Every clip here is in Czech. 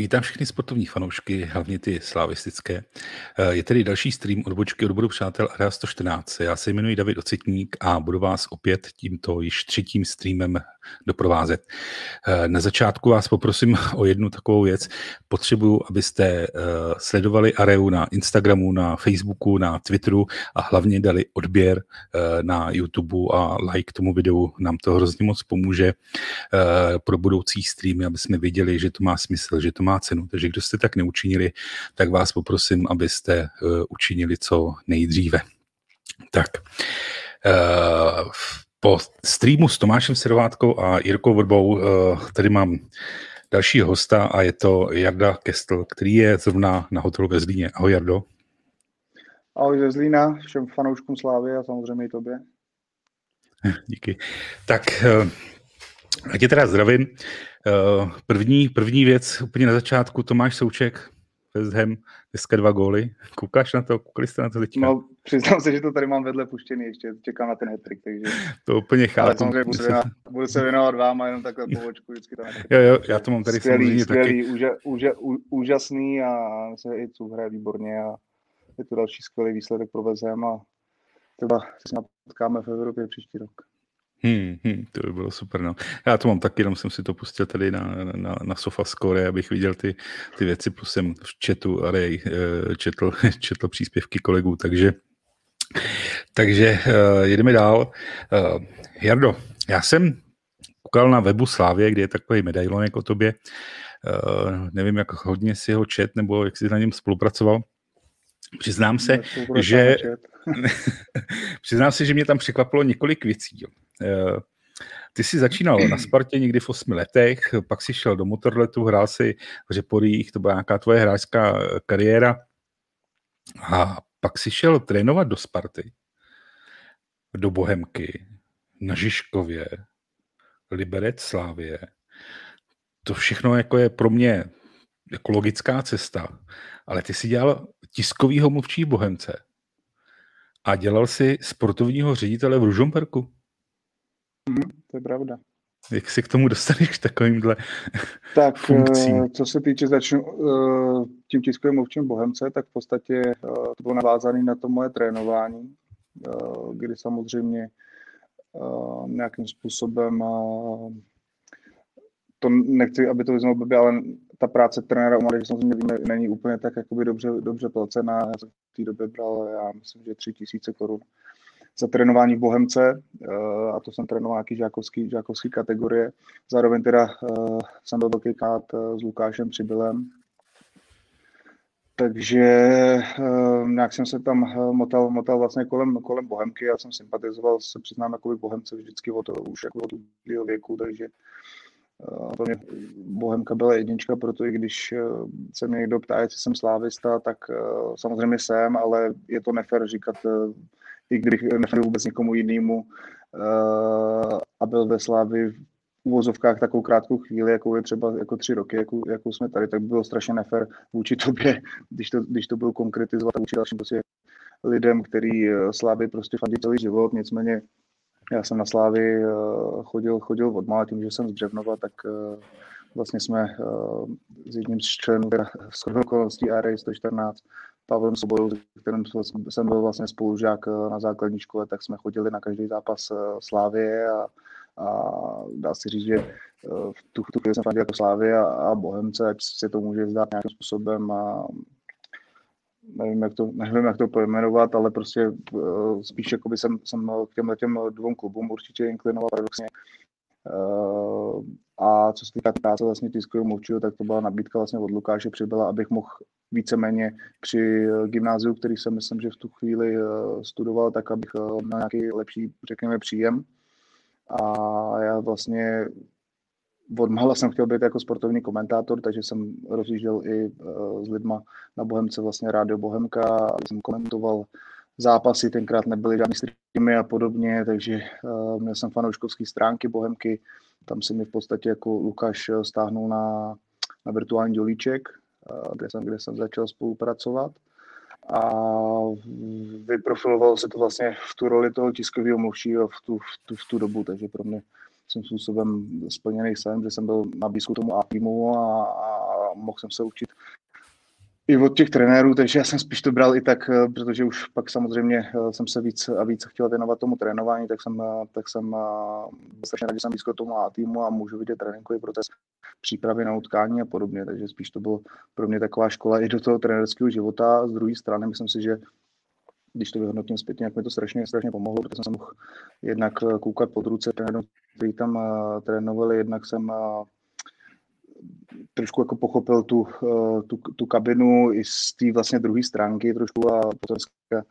Vítám všechny sportovní fanoušky, hlavně ty slavistické. Eh, je tady další stream odbočky odboru přátel Area 114. Já se jmenuji David Ocitník a budu vás opět tímto již třetím streamem doprovázet. Eh, na začátku vás poprosím o jednu takovou věc. Potřebuju, abyste eh, sledovali Areu na Instagramu, na Facebooku, na Twitteru a hlavně dali odběr na YouTube a like tomu videu. Nám to hrozně moc pomůže pro budoucí streamy, aby jsme viděli, že to má smysl, že to má cenu. Takže kdo jste tak neučinili, tak vás poprosím, abyste učinili co nejdříve. Tak, po streamu s Tomášem Servátkou a Jirkou Vrbou tady mám další hosta a je to Jarda Kestl, který je zrovna na hotelu ve Zlíně. Ahoj Jardo. Ahoj ze Zlína, všem fanouškům Slávy a samozřejmě i tobě. Díky. Tak, já tě teda zdravím. První, první věc, úplně na začátku, Tomáš Souček, West Ham, dneska dva góly. Koukáš na to? Koukali jste na to teďka? No, přiznám se, že to tady mám vedle puštěný ještě, čekám na ten hetrik, takže... To úplně chápu. Ale samozřejmě budu, věnovat, budu se věnovat vám a jenom takhle po očku vždycky tam Jo, jo, já to mám tady skvělý, samozřejmě skvělý, taky. Úža, úža, úžasný a se i co hraje výborně a je to další skvělý výsledek pro West Ham a třeba se potkáme v Evropě příští rok. Hmm, hmm, to by bylo super, no. Já to mám taky, jenom jsem si to pustil tady na, na, na SofaScore, abych viděl ty, ty věci, plus jsem v chatu Arej eh, četl, četl příspěvky kolegů, takže takže uh, jedeme dál. Uh, Jardo, já jsem koukal na webu Slávě, kde je takový medailon jako tobě. Uh, nevím, jak hodně si ho čet, nebo jak jsi na něm spolupracoval. Přiznám se, že přiznám se, že mě tam překvapilo několik věcí. Jo. Ty jsi začínal na Spartě někdy v osmi letech, pak si šel do motorletu, hrál si v Řeporích, to byla nějaká tvoje hráčská kariéra. A pak si šel trénovat do Sparty, do Bohemky, na Žižkově, Liberec Slávě. To všechno jako je pro mě jako logická cesta. Ale ty si dělal tiskovýho mluvčí Bohemce a dělal si sportovního ředitele v Ružomberku. To je pravda. Jak si k tomu dostaneš k takovýmhle tak, funkcím? Eh, co se týče začnu eh, tím tiskovým mluvčím Bohemce, tak v podstatě eh, to bylo navázané na to moje trénování, kdy samozřejmě nějakým způsobem to nechci, aby to vyznělo blbě, ale ta práce trenéra u mladých samozřejmě víme, není úplně tak jakoby dobře, dobře placená. Já jsem v té době bral, já myslím, že tři tisíce korun za trénování v Bohemce eh, a to jsem trénoval nějaký žákovský, žákovský kategorie. Zároveň teda eh, jsem byl velký kát eh, s Lukášem Přibylem, takže nějak jsem se tam motal, motal vlastně kolem, kolem Bohemky. Já jsem sympatizoval, se přiznám, jako Bohemce vždycky od, už jako od věku, takže pro mě Bohemka byla jednička, proto i když se mě někdo ptá, jestli jsem slávista, tak samozřejmě jsem, ale je to nefér říkat i když nefandil vůbec někomu jinému uh, a byl ve Slávi v uvozovkách takovou krátkou chvíli, jakou je třeba jako tři roky, jakou, jakou jsme tady, tak by bylo strašně nefér vůči tobě, když to, když to byl konkretizovat vůči dalším prostě lidem, který eh, Slávy prostě fandí celý život, nicméně já jsem na Slávy uh, chodil, chodil od malá, tím, že jsem z Břevnova, tak vlastně jsme s jedním z členů z okolností ARA 114 Pavlem Sobojou, kterým jsem byl vlastně spolužák eh, na základní škole, tak jsme chodili na každý zápas eh, Slávie a, a dá se říct, že eh, v tu, tu chvíli jsem fandil jako Slávie a, a Bohemce, ať se to může zdát nějakým způsobem a nevím, jak to, nevím, jak to pojmenovat, ale prostě spíš jakoby jsem, jsem k těmhle těm dvou klubům určitě inklinoval paradoxně. A co se týká práce vlastně tiskového mluvčího, tak to byla nabídka vlastně od Lukáše Přibyla, abych mohl víceméně při eh, gymnáziu, který jsem myslím, že v tu chvíli eh, studoval, tak abych eh, měl nějaký lepší, řekněme, příjem. A já vlastně od mala jsem chtěl být jako sportovní komentátor, takže jsem rozjížděl i s lidma na Bohemce, vlastně Rádio Bohemka, jsem komentoval zápasy, tenkrát nebyly žádný streamy a podobně, takže měl jsem fanouškovské stránky Bohemky, tam si mi v podstatě jako Lukáš stáhnul na, na virtuální dolíček, kde jsem, kde jsem začal spolupracovat. A vyprofilovalo se to vlastně v tu roli toho tiskového mluvčího v tu, v, tu, v tu dobu, takže pro mě jsem způsobem splněný jsem, že jsem byl na blízku tomu A týmu a, a mohl jsem se učit i od těch trenérů, takže já jsem spíš to bral i tak, eh, protože už pak samozřejmě eh, jsem se víc a víc chtěl věnovat tomu trénování, tak jsem, eh, tak jsem strašně rád, že jsem blízko tomu A týmu a můžu vidět tréninkový proces přípravy na utkání a podobně, takže spíš to bylo pro mě taková škola i do toho trenerského života. Z druhé strany myslím si, že když to vyhodnotím zpětně, jak mi to strašně, strašně pomohlo, protože jsem mohl jednak koukat pod ruce trenérům, kteří tam trénovali, jednak jsem trošku jako pochopil tu, eh, tu, tu kabinu i z té vlastně druhé stránky trošku a potom eh,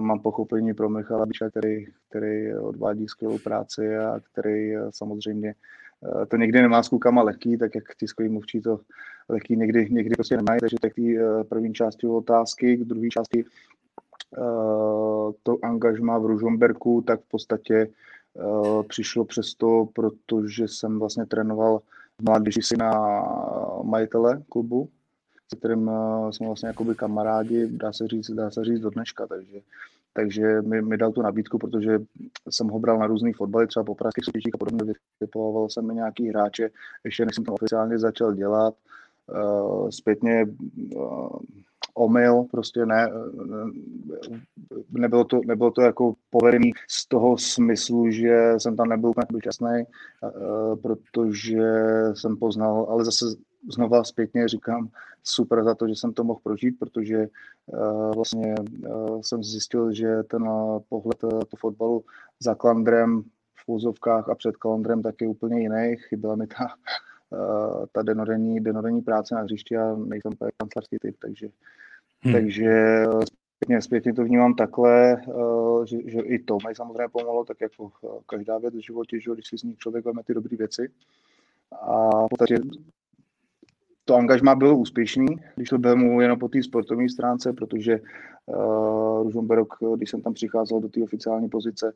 mám pochopení pro Michala Bíša, který, který odvádí skvělou práci a který eh, samozřejmě to někdy nemá s klukama lehký, tak jak tiskový mluvčí to lehký někdy, někdy prostě nemají, takže tak té první části otázky, k druhé části to angažma v Ružomberku, tak v podstatě přišlo přesto, protože jsem vlastně trénoval mladší syna majitele klubu, se kterým eh, jsme vlastně jakoby kamarádi, dá se říct, dá se říct do dneška, takže, takže mi, mi dal tu nabídku, protože jsem ho bral na různý fotbaly, třeba po pražských soutěžích a podobně, vypoval jsem mi nějaký hráče, ještě než jsem to oficiálně začal dělat, uh, zpětně uh, omyl, prostě ne, nebylo to, nebylo to jako povedený z toho smyslu, že jsem tam nebyl úplně šťastný, protože jsem poznal, ale zase znova zpětně říkám super za to, že jsem to mohl prožít, protože vlastně jsem zjistil, že ten pohled po fotbalu za klandrem v úzovkách a před kalandrem tak je úplně jiný. Chyběla mi ta, ta denodenní, denodenní práce na hřišti a nejsem kancelářský typ, takže Hmm. Takže zpětně, zpětně to vnímám takhle, eh, že, že i to mi samozřejmě pomohlo, tak jako eh, každá věc v životě, že když si z ní člověk veme ty dobré věci. A v podstatě to angažmá bylo úspěšný, když to bylo jenom po té sportovní stránce, protože uh, Ružomberok, když jsem tam přicházel do té oficiální pozice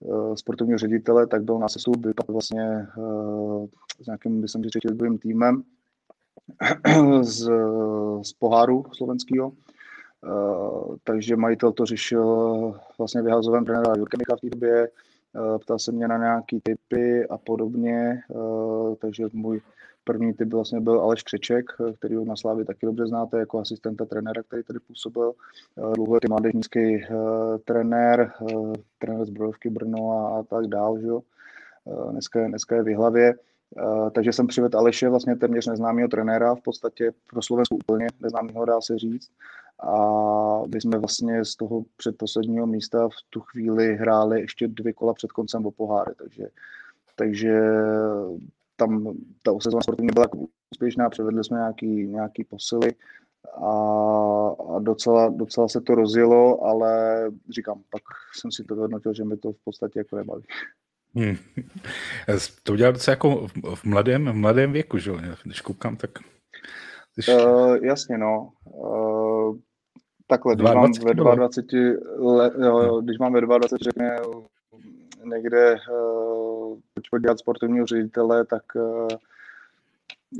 uh, sportovního ředitele, tak byl na sesu vlastně uh, s nějakým, myslím, že týmem z, z poháru slovenského. Uh, takže majitel to řešil vlastně vyhazovém trenéra Jurka Micha v té době, uh, ptal se mě na nějaký typy a podobně, uh, takže můj první typ vlastně byl Aleš Křeček, který ho na Slávě taky dobře znáte jako asistenta trenéra, který tady působil. Dlouholetý mládežnický trenér, trenér z Brojovky Brno a, a tak dál, že. Dneska, dneska je v hlavě. Uh, takže jsem přivedl Aleše, vlastně téměř neznámého trenéra, v podstatě pro Slovensku úplně neznámého, dá se říct. A my jsme vlastně z toho předposledního místa v tu chvíli hráli ještě dvě kola před koncem o poháry, takže, takže tam ta sezóna sportovní byla úspěšná, převedli jsme nějaký, nějaký posily a, a docela, docela se to rozjelo, ale říkám, pak jsem si to vyhodnotil, že mi to v podstatě jako nebaví. Hmm. To udělal docela jako v mladém, v mladém věku, že Když koukám, tak... Když... Uh, jasně, no. Uh, takhle, když mám ve 22 let, jo, když mám ve 22, řekne někde uh, dělat sportovního ředitele, tak uh,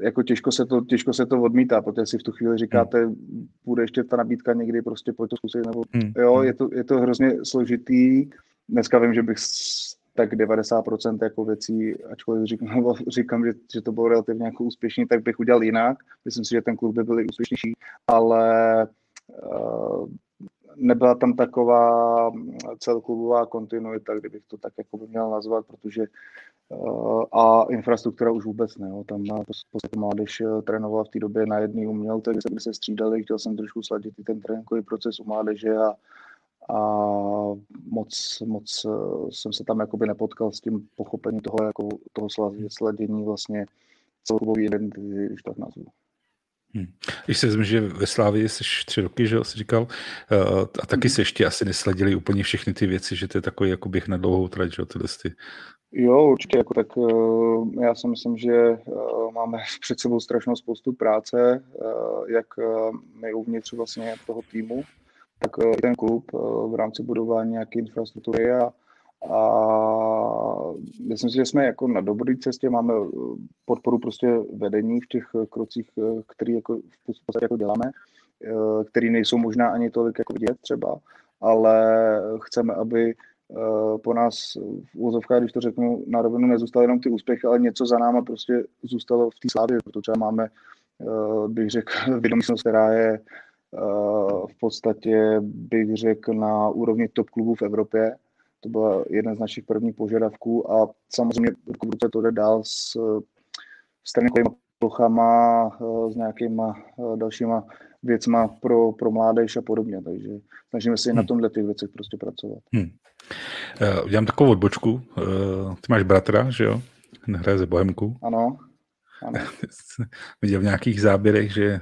jako těžko se, to, těžko se to odmítá, protože si v tu chvíli říkáte, hmm. bude ještě ta nabídka někdy, prostě pojď to zkusit, nebo hmm. jo, hmm. je to, je to hrozně složitý. Dneska vím, že bych tak 90% jako věcí, ačkoliv říkám, říkám že, že to bylo relativně jako úspěšný, tak bych udělal jinak. Myslím si, že ten klub by byl úspěšnější, ale uh, nebyla tam taková celková kontinuita, kdybych to tak jako by měl nazvat, protože uh, a infrastruktura už vůbec ne. Jo. Tam podstatě mládež eh, trénovala v té době na jedný umělce, kde se, se střídali, chtěl jsem trošku sladit i ten tréninkový proces u mládeže a a moc, moc eh, jsem se tam jakoby nepotkal s tím pochopením toho, jako, toho sladění vlastně celkový identity, když tak nazvu. Hmm. Když se zmi, že ve Slávii jsi tři roky, že jsi říkal, uh, a taky hmm. se ještě asi nesladili úplně všechny ty věci, že to je takový jako běh na dlouhou trať, že tyhle ty. Jo, určitě, jako tak uh, já si myslím, že máme před sebou strašnou spoustu práce, jak my uvnitř vlastně toho týmu, tak eh, ten klub eh, v rámci budování nějaké infrastruktury a, a myslím si, že jsme jako na dobré cestě, máme eh, podporu prostě vedení v těch krocích, který jako v podstatě jako děláme, který nejsou možná ani tolik jako vidět třeba, ale chceme, aby po nás v úzovkách, když to řeknu na rovinu, nezůstaly jenom ty úspěchy, ale něco za náma prostě zůstalo v té slávě, protože máme bych řekl, vědomístnost, která je v podstatě, bych řekl, na úrovni top klubů v Evropě. To byl jeden z našich prvních požadavků a samozřejmě ruku to jde dál s, s tréninkovými plochama, s nějakýma dalšíma věcma pro, pro mládež a podobně, takže snažíme se i na hmm. tomhle těch věcech prostě pracovat. Hmm. Uh, udělám takovou odbočku. Uh, ty máš bratra, že jo? Hraje ze Bohemku. Ano. Ano. Viděl v nějakých záběrech, že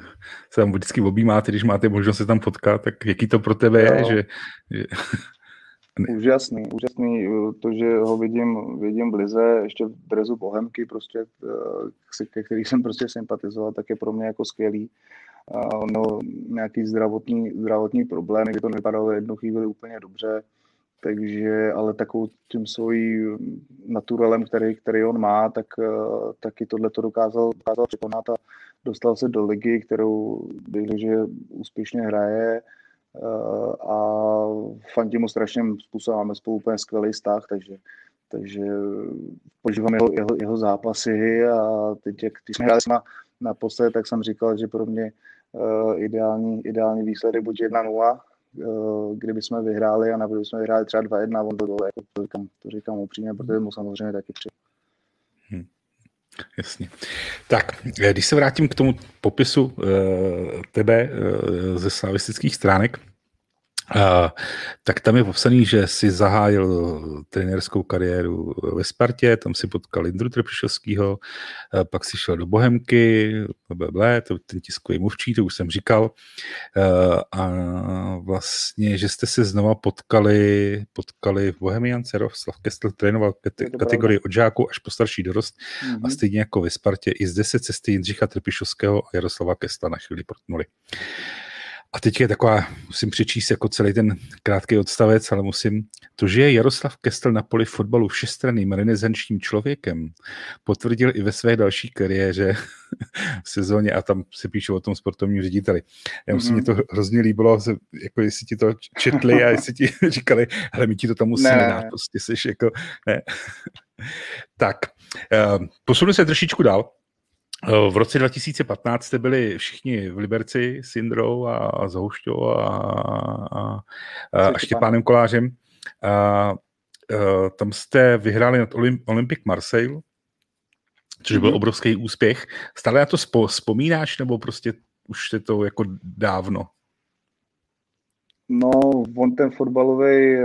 se tam vždycky objímáte, když máte možnost se tam potkat, tak jaký to pro tebe jo. je, že, že... Úžasný, úžasný, to, že ho vidím, vidím v lize, ještě v drezu Bohemky, prostě, eh, ke který jsem prostě sympatizoval, tak je pro mě jako skvělý no, nějaký zdravotní, zdravotní problémy, kdy to nevypadalo jednu chvíli úplně dobře, takže, ale takovou tím svojí naturelem, který, který on má, tak uh, taky tohle to dokázal, dokázal překonat a dostal se do ligy, kterou bych že úspěšně hraje. Uh, a fandím mu strašným způsobem, máme spolu úplně skvělý vztah, takže takže požívám jeho, jeho, jeho zápasy. A teď, jak když jsme hráli naposled, tak jsem říkal, že pro mě uh, ideální, ideální výsledek buď 1-0, uh, kdyby jsme vyhráli a nebo jsme vyhráli třeba 2-1, on to dole, jako to říkám, to říkám upřímně, protože mu samozřejmě taky přijde. Hmm. Jasně. Tak, eh, když se vrátím k tomu popisu uh, tebe ze slavistických stránek, Uh, tak tam je popsaný, že si zahájil trenérskou kariéru ve Spartě, tam si potkal Indru Trpišovskýho, uh, pak si šel do Bohemky, blablabla, to ten tiskový mluvčí, to už jsem říkal, uh, a vlastně, že jste se znova potkali, potkali v Bohemiance, Slav Kestl trénoval kate- kategorii od žáků až po starší dorost mm-hmm. a stejně jako ve Spartě i zde se cesty Jindřicha Trpišovského a Jaroslava Kestla na chvíli protnuli. A teď je taková, musím přečíst jako celý ten krátký odstavec, ale musím, to, že je Jaroslav Kestel na poli fotbalu všestranným renesančním člověkem, potvrdil i ve své další kariéře v sezóně a tam se píšou o tom sportovním řediteli. Já musím, mm-hmm. mě to hrozně líbilo, jako jestli ti to četli a jestli ti říkali, ale my ti to tam musíme ne. dát, prostě jsi jako, ne. tak, uh, posunu se trošičku dál. V roce 2015 jste byli všichni v Liberci s Indrou a, a s Houšťou a, a, a, a Štěpánem Kolářem. A, a, tam jste vyhráli nad Olympic Marseille, což byl mm-hmm. obrovský úspěch. Stále na to spo, vzpomínáš, nebo prostě už je to jako dávno? No, on ten fotbalový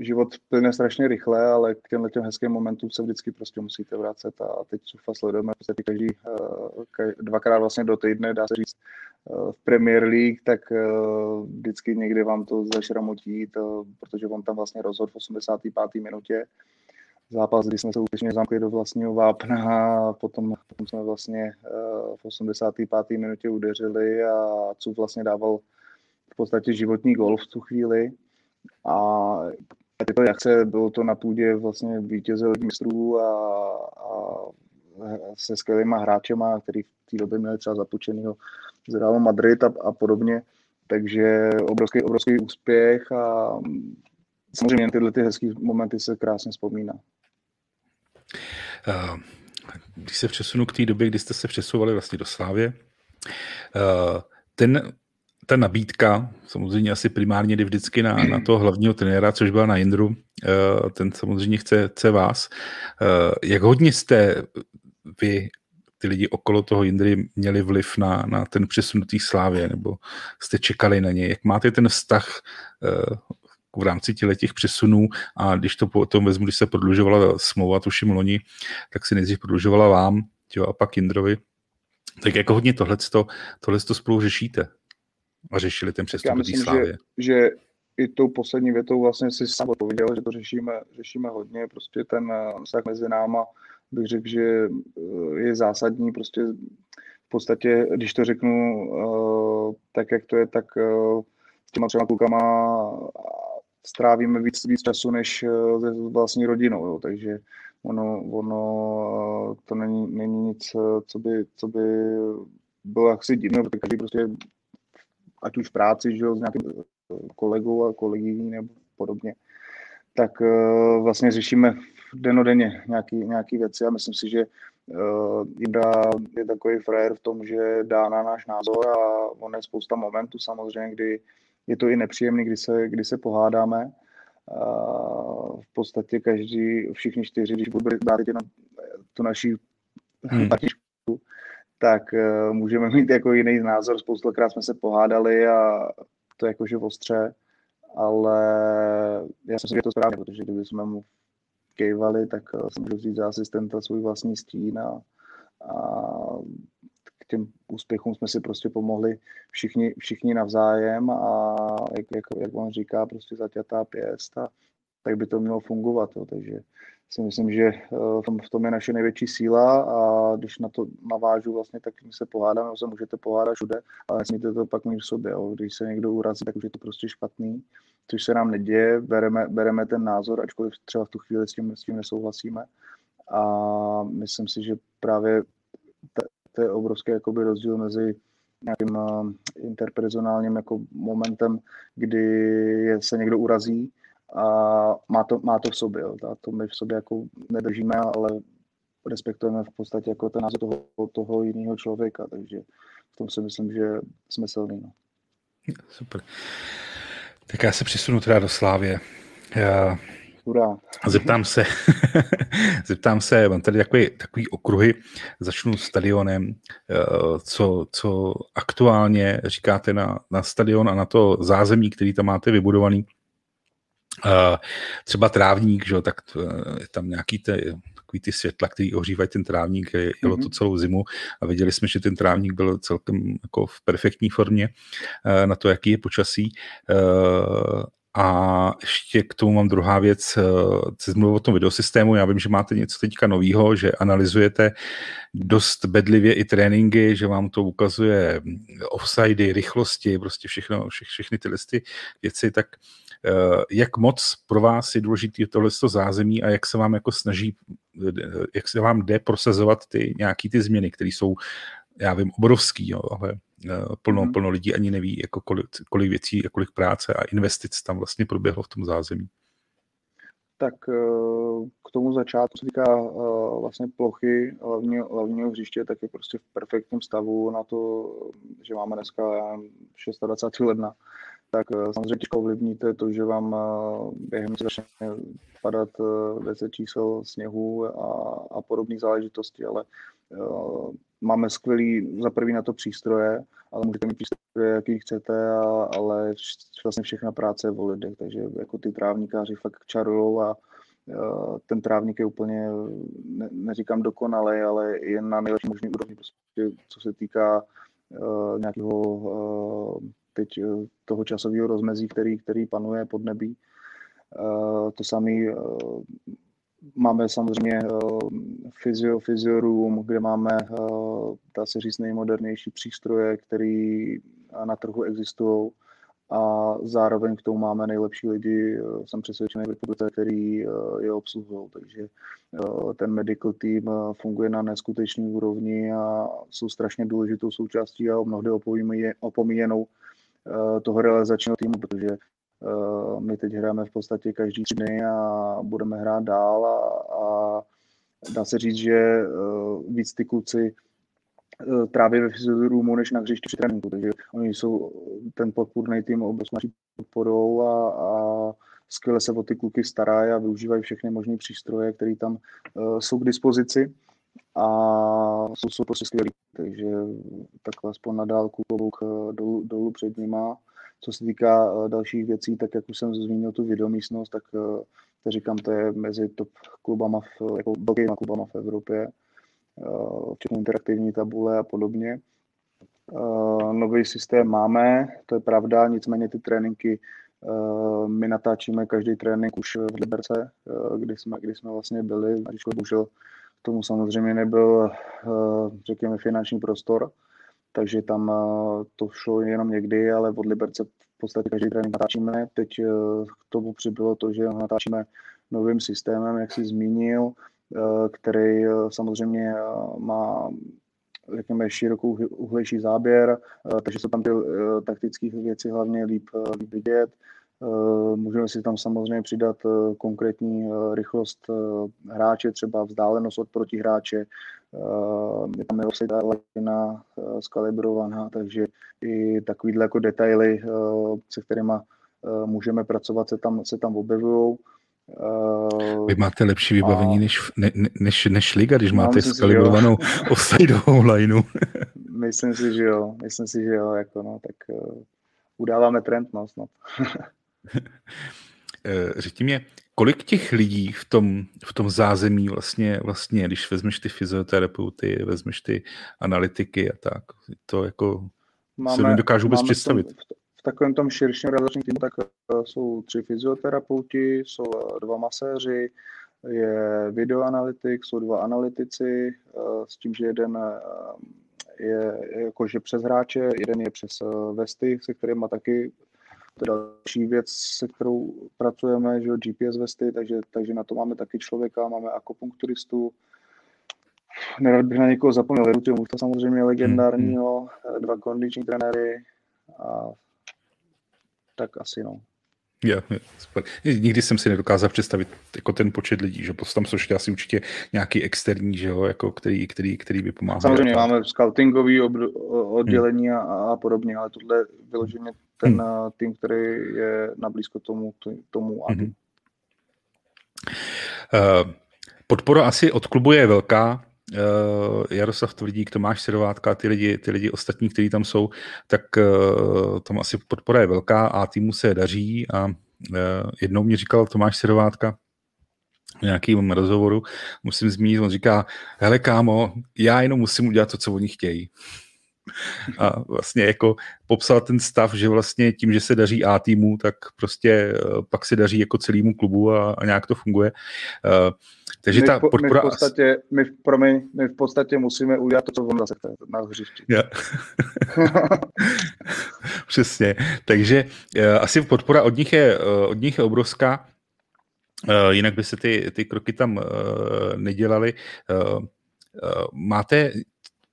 život plyne strašně rychle, ale k těmhle těm hezkým momentům se vždycky prostě musíte vracet a teď Sufa sledujeme prostě každý, eh, dvakrát vlastně do týdne, dá se říct, eh, v Premier League, tak eh, vždycky někdy vám to zašramotí, to, protože on tam vlastně rozhodl v 85. minutě zápas, kdy jsme se úspěšně zamkli do vlastního vápna a potom, potom jsme vlastně v 85. minutě udeřili a co vlastně dával v podstatě životní gol v tu chvíli. A tyto jakce, bylo to na půdě vlastně vítěze mistrů a, a se skvělýma hráčema, který v té době měli třeba zapůjčenýho z Realu Madrid a, a podobně. Takže obrovský, obrovský úspěch a samozřejmě tyhle ty hezké momenty se krásně vzpomíná. Uh, když se přesunu k té době, kdy jste se přesouvali vlastně do Slávě, uh, ten ta nabídka, samozřejmě asi primárně jde vždycky na, na toho hlavního trenéra, což byla na Jindru, eh, ten samozřejmě chce, chce vás. Eh, jak hodně jste vy, ty lidi okolo toho Jindry, měli vliv na, na ten přesunutý slávě, nebo jste čekali na něj? Jak máte ten vztah eh, v rámci těch přesunů a když to potom vezmu, když se prodlužovala smlouva, tuším loni, tak si nejdřív prodlužovala vám jo, a pak Jindrovi. Tak jako hodně tohleto, tohleto spolu řešíte? A řešili ten přestup do Slávě. Že, že i tou poslední větou vlastně si sám odpověděl, že to řešíme, řešíme hodně, prostě ten eh, vztah mezi náma bych řekl, že eh, je zásadní, prostě v podstatě, když to řeknu uh, tak, jak to je, tak s těma třema klukama strávíme víc, víc času než se vlastní rodinou, jo, takže ono, ono to není, není nic, co by, co by bylo jaksi divné, protože každý prostě ať už v práci, že jo, s nějakým kolegou a kolegyní nebo podobně, tak uh, vlastně řešíme denodenně nějaký, nějaký věci a myslím si, že uh, je takový frajer v tom, že dá na náš názor a on je spousta momentů samozřejmě, kdy je to i nepříjemný, kdy se, kdy se pohádáme. Uh, v podstatě každý, všichni čtyři, když budeme dát jenom tu naší hmm. patičku, tak uh, můžeme mít jako jiný názor. Spoustokrát jsme se pohádali a to jakože ostře, ale já si myslím, že to správně, protože kdyby jsme mu kejvali, tak jsem můžu vzít za asistenta svůj vlastní stín a, a k těm úspěchům jsme si prostě pomohli všichni, všichni navzájem a jak, jak, jak on říká, prostě zaťatá pěst a tak by to mělo fungovat. Jo. Takže si myslím, že eh, v tom, v tom je naše největší síla a když na to navážu vlastně, tak my se pohádáme, se můžete pohádat všude, ale nesmíte to pak mít v sobě. Jo. Když se někdo urazí, tak už je to prostě špatný, což se nám neděje, bereme, bereme ten názor, ačkoliv třeba v tu chvíli s tím, s tím nesouhlasíme. A myslím si, že právě to je obrovský jakoby rozdíl mezi nějakým uh, interpersonálním jako momentem, kdy je, se někdo urazí a má to, má to v sobě. Jo. A to my v sobě jako nedržíme, ale respektujeme v podstatě jako ten názor toho, toho jiného člověka, takže v tom si myslím, že jsme silní. No. Super. Tak já se přesunu teda do Slávě. Já Hurá. Zeptám se, zeptám se, mám tady takový, takový okruhy, začnu stadionem, eh, co, co aktuálně říkáte na, na stadion a na to zázemí, který tam máte vybudovaný. Eh, třeba trávník, že, tak je tam nějaký ty, takový ty světla, který ohřívají ten trávník, jelo mm-hmm. to mhm. celou zimu a viděli jsme, že ten trávník byl celkem jako v perfektní formě eh, na to, jaký je počasí a ještě k tomu mám druhá věc, se mluvil o tom videosystému, já vím, že máte něco teďka novýho, že analyzujete dost bedlivě i tréninky, že vám to ukazuje offsidy, rychlosti, prostě všechno, vše, všechny ty věci, tak eh, jak moc pro vás je důležité tohle zázemí a jak se vám jako snaží, jak se vám jde prosazovat ty nějaký ty změny, které jsou já vím, obrovský, jo, ale eh, plno, mm. plno lidí ani neví, jako kolik, kolik věcí a kolik práce a investic tam vlastně proběhlo v tom zázemí. Tak eh, k tomu začátku se týká eh, vlastně plochy hlavního, hlavního hřiště, tak je prostě v perfektním stavu na to, že máme dneska 26. ledna. Tak samozřejmě těžko ovlivníte to, že vám během začne padat 10 čísel sněhu a, a podobné záležitosti, ale máme skvělý, za prvý na to přístroje, ale můžete mít přístroje, jaký chcete, a, ale vlastně všechna práce je o lidech, takže jako ty trávníkáři fakt čarujou a uh, ten trávník je úplně, ne, neříkám dokonalý, ale je na nejlepší možný úrovni, prostě, co se týká uh, nějakého uh, teď toho časového rozmezí, který, který panuje pod nebí. Uh, to samé uh, Máme samozřejmě physio, physio room, kde máme, dá se říct, nejmodernější přístroje, které na trhu existují a zároveň k tomu máme nejlepší lidi, jsem přesvědčený republice, který je obsluhují. Takže ten medical team funguje na neskutečné úrovni a jsou strašně důležitou součástí a mnohdy opomíjenou toho realizačního týmu, protože Eh, my teď hrajeme v podstatě každý tři dny a budeme hrát dál a, a dá se říct, že eh, víc ty kluci eh, tráví ve fyzioroomu než na hřišti při tréninku, takže oni jsou ten podpůrný tým obrovskou podporou a, a skvěle se o ty kluky starají a využívají všechny možné přístroje, které tam jsou k dispozici a jsou, jsou prostě skvělí. Takže takhle aspoň na dálku klobouk dolů, dolů před nima co se týká uh, dalších věcí, tak jak už jsem zmínil tu videomístnost, tak to říkám, to je mezi top klubama, v, jako velkýma klubama v Evropě, uh, včetně interaktivní tabule a podobně. Nový systém máme, to je pravda, nicméně ty tréninky my natáčíme každý trénink už v Liberce, kdy, jsme, kdy jsme vlastně byli, když bohužel tomu samozřejmě nebyl, uh, řekněme, finanční prostor, takže tam eh, to šlo jenom někdy, ale od Liberce v podstatě každý trénink natáčíme. Teď eh, k tomu přibylo to, že natáčíme novým systémem, jak jsi zmínil, eh, který samozřejmě má řekněme, širokou uhlejší záběr, takže jsou tam ty taktické věci hlavně líp vidět. Můžeme si tam samozřejmě přidat konkrétní rychlost hráče, třeba vzdálenost od protihráče, je tam offside lina skalibrovaná, takže i takovýhle jako detaily, se kterými můžeme pracovat, se tam, se tam objevují. Vy máte lepší vybavení a... než, ne, než, než Liga, když no, máte skalibrovanou offsideovou lineu. myslím si, že jo. Myslím si, že jo. Jako no, tak uh, udáváme trend, no snad. Eh, řekni mě, kolik těch lidí v tom, v tom zázemí vlastně, vlastně, když vezmeš ty fyzioterapeuty, vezmeš ty analytiky a tak, to jako máme, se nedokážu vůbec představit. V, v takovém tom širším realizačním týmu tak uh, jsou tři fyzioterapeuti, jsou uh, dva maséři, je videoanalytik, jsou dva analytici, uh, s tím, že jeden je jakože přes hráče, jeden je přes vesty, se kterými taky to je další věc, se kterou pracujeme, že jo, GPS vesty, takže, takže na to máme taky člověka, máme akupunkturistu, nerad bych na někoho zapomněl, Veruty, to samozřejmě legendárního, hmm. dva kondiční trenéry a tak asi no. Je, je, super. Nikdy jsem si nedokázal představit jako ten počet lidí, že tam jsou ještě asi určitě nějaký externí, že jo, jako který, který, který by pomáhal. Samozřejmě máme scoutingový ob, oddělení hmm. a, a podobně, ale tohle vyloženě ten hmm. tým, který je na blízko tomu, tomu hmm. Uh, podpora asi od klubu je velká, uh, Jaroslav Tvrdík, Tomáš Sedovátka, ty lidi, ty lidi ostatní, kteří tam jsou, tak uh, tam asi podpora je velká a týmu se daří a uh, jednou mi říkal Tomáš Sedovátka, v nějakým rozhovoru, musím zmínit, on říká, hele kámo, já jenom musím udělat to, co oni chtějí a vlastně jako popsal ten stav, že vlastně tím, že se daří A týmu, tak prostě eh, pak se daří jako celému klubu a, a nějak to funguje. Uh, takže my ta podpora... My v podstatě, my, promiň, my v podstatě musíme udělat to, co on zase na hřišti. Yeah. Přesně. Takže uh, asi podpora od nich je, uh, od nich je obrovská. Uh, jinak by se ty, ty kroky tam uh, nedělaly. Uh, máte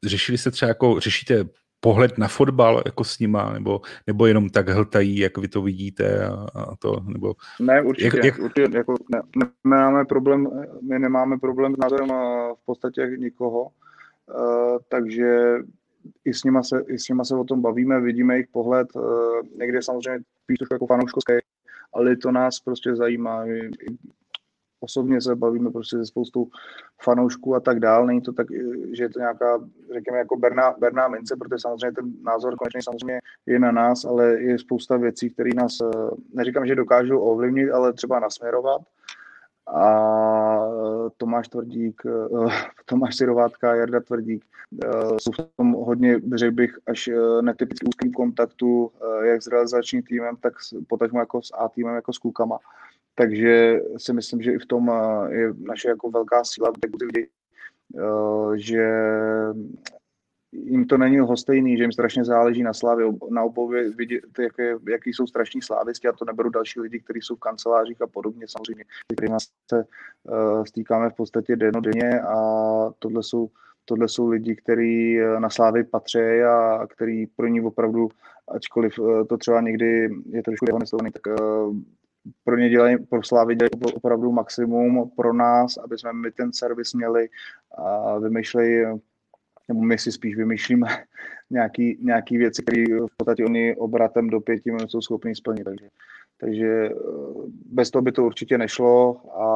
řešili se třeba jako, řešíte pohled na fotbal jako s nima, nebo, nebo jenom tak hltají, jak vy to vidíte a, a to, nebo... Ne, určitě, jak, jak... určitě jako ne, nemáme problém, my nemáme problém s názorem v podstatě nikoho, uh, takže i s, nima se, i s nima se o tom bavíme, vidíme jejich pohled, uh, někde samozřejmě spíš trošku jako fanouškovský, ale to nás prostě zajímá osobně se bavíme prostě se spoustou fanoušků a tak dál. Není to tak, že je to nějaká, řekněme, jako berná, berná mince, protože samozřejmě ten názor konečně samozřejmě je na nás, ale je spousta věcí, které nás, eh, neříkám, že dokážou ovlivnit, ale třeba nasměrovat. A Tomáš Tvrdík, eh, Tomáš Sirovátka, Jarda Tvrdík eh, jsou v tom hodně, řekl bych, až netypicky úzkým kontaktu, jak s realizačním týmem, tak potažmo jako s A týmem, jako s klukama. Takže si myslím, že i v tom eh, je naše jako velká síla, lidi, eh, že jim to není hostejný, že jim strašně záleží na slávě. Na obově vidět, jaké, jaký jsou strašní slávisti a to neberu další lidi, kteří jsou v kancelářích a podobně samozřejmě, kterými se uh, stýkáme v podstatě dennodenně a tohle jsou, tohle jsou lidi, kteří na slávy patří a který pro ní opravdu, ačkoliv to třeba někdy je trošku dehonestovaný, tak uh, pro ně dělají, pro Slávy dělají opravdu maximum pro nás, aby jsme my ten servis měli a vymýšlejí, nebo my si spíš vymýšlíme nějaký, nějaký věci, které v podstatě oni obratem do pěti minut jsou schopni splnit. Takže, takže eh, bez toho by to určitě nešlo a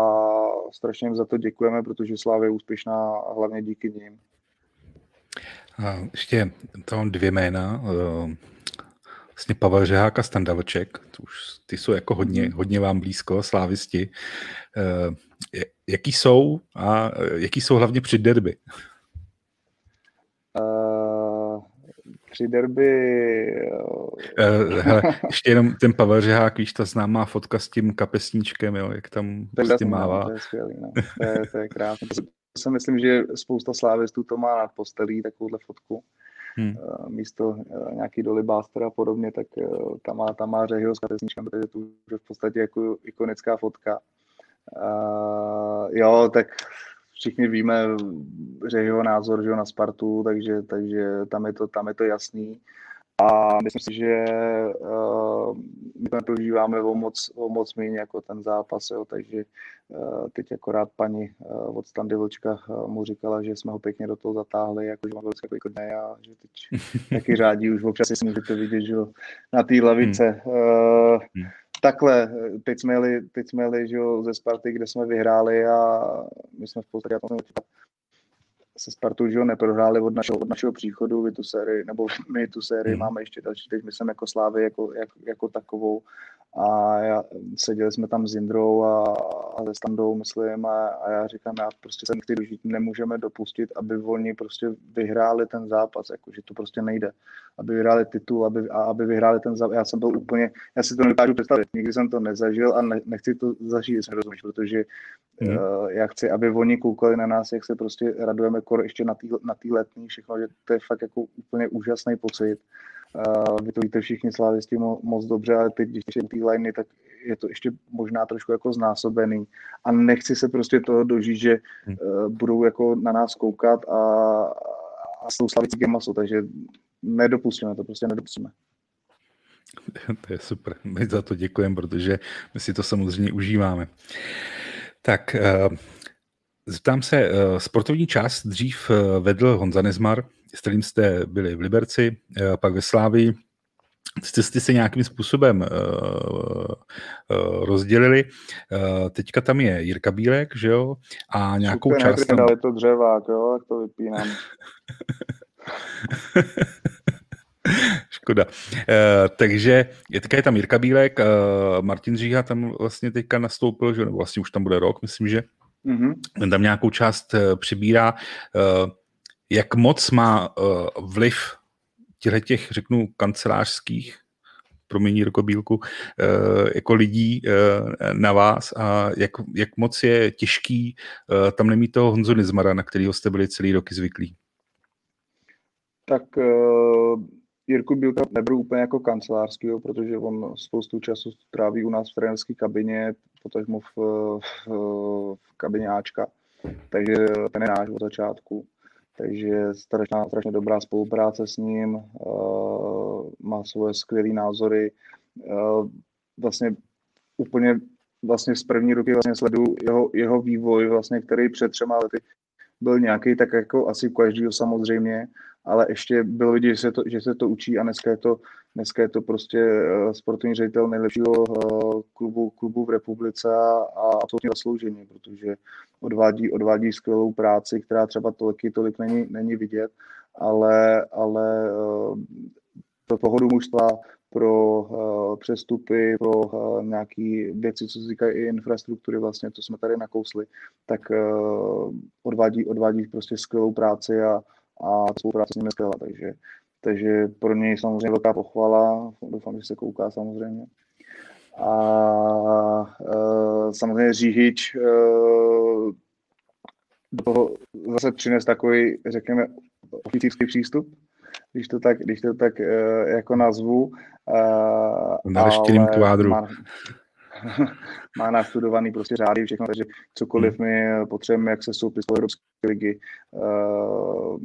strašně jim za to děkujeme, protože Slávy je úspěšná a hlavně díky nim. A ještě tam dvě jména. Eh, vlastně Pavel Řehák a Standa Vlček, už ty jsou jako hodně, hodně vám blízko, slávisti. Uh, jaký jsou a eh, jaký jsou hlavně při derby? Uh, při derby... Uh, hele, ještě jenom ten Pavel Řehák, víš, ta známá fotka s tím kapesníčkem, jo, jak tam to prostě mává. To je skvělý, no. to, je, to je krásné. To si myslím, že spousta slávistů to má nad postelí, takovouhle fotku hmm. Eh, místo eh, nějaký dolibáster a podobně, tak eh, tam má, tam má Řehyho s kapesníčkem, protože to už je v podstatě jako ikonická fotka. Uh, jo, tak všichni víme Řehyho názor že na Spartu, takže, takže tam, je to, tam je to jasný. A myslím si, že uh, my to neprožíváme o moc, o moc méně jako ten zápas, jo, takže uh, teď akorát paní uh, od Standy Vlčka uh, mu říkala, že jsme ho pěkně do toho zatáhli, jako že má velice jako dne a že teď taky řádí už občas si můžete vidět, že na té lavice. Uh, takhle, teď jsme jeli, teď jsme jeli že jo, ze Sparty, kde jsme vyhráli a my jsme v podstatě se Spartou, že ho neprohráli od našeho, od našeho příchodu, vy tu sérii, nebo my tu sérii hmm. máme ještě další, teď myslím jako Slávy jako, jako, jako takovou a já, seděli jsme tam s Jindrou a, a se Standou, myslím, a, a já říkám, já prostě se nechci dožít, nemůžeme dopustit, aby oni prostě vyhráli ten zápas, jako, že to prostě nejde, aby vyhráli titul, aby, a aby vyhráli ten zápas, já jsem byl úplně, já si to nedokážu představit, nikdy jsem to nezažil a ne, nechci to zažít, rozumíš, protože mm. uh, já chci, aby oni koukali na nás, jak se prostě radujeme kor ještě na té na letní, všechno, že to je fakt jako úplně úžasný pocit Uh, vy to víte všichni slávisti mo- moc dobře, ale teď, když je ty liney, tak je to ještě možná trošku jako znásobený. A nechci se prostě toho dožít, že uh, budou jako na nás koukat a, a s tou slavicí gemasu, takže nedopustíme to, prostě nedopustíme. To je super, my za to děkujeme, protože my si to samozřejmě užíváme. Tak, uh, zeptám se, uh, sportovní část dřív uh, vedl Honza Nezmar, s kterým jste byli v Liberci, eh, pak ve Slávii. Jste, jste se nějakým způsobem rozdělili. Teďka tam je Jirka Bílek, že jo? A nějakou Super, část tam... je to dřevák, jo? Jak to vypínám. Škoda. Uh, takže je, teďka je tam Jirka Bílek, uh, Martin Říha tam vlastně teďka nastoupil, že nebo vlastně už tam bude rok, myslím, že. Mm-hmm. Tam nějakou část uh, přibírá. Uh, jak moc má uh, vliv těchto těch, řeknu, kancelářských promiň Jirko Bílku, jako lidí na vás a jak, jak moc je těžký tam nemít toho Honzu Nizmara, na kterého jste byli celý roky zvyklí? Tak uh, Jirku Bílka neberu úplně jako kancelářský, protože on spoustu času tráví u nás v trenerské kabině, potažmo v, v, v kabině Ačka, takže ten je náš od začátku takže strašná, strašně dobrá spolupráce s ním, uh, má svoje skvělé názory. Uh, vlastně úplně vlastně z první roky vlastně sleduju jeho, jeho vývoj, vlastně, který před třema lety byl nějaký, tak jako asi každýho samozřejmě, ale ještě bylo vidět, že se to, že se to učí a dneska je to, dneska je to prostě sportovní ředitel nejlepšího klubu, klubu v republice a, absolutně zaslouženě, protože odvádí, odvádí skvělou práci, která třeba tolik, tolik není, není vidět, ale, ale pro pohodu mužstva, pro uh, přestupy, pro uh, nějaké věci, co se týkají i infrastruktury, vlastně, to jsme tady nakousli, tak uh, odvádí, odvádí prostě skvělou práci a, a spolupráce s je skvělá, takže, takže pro něj samozřejmě velká pochvala, doufám, že se kouká samozřejmě. A uh, samozřejmě Říhič uh, do toho zase přines takový, řekněme, oficívský přístup, když to tak, když to tak uh, jako nazvu. Uh, Na ale kvádru. Má, má nastudovaný prostě řády, všechno, takže cokoliv hmm. my potřebujeme, jak se jsou z Evropské ligy uh,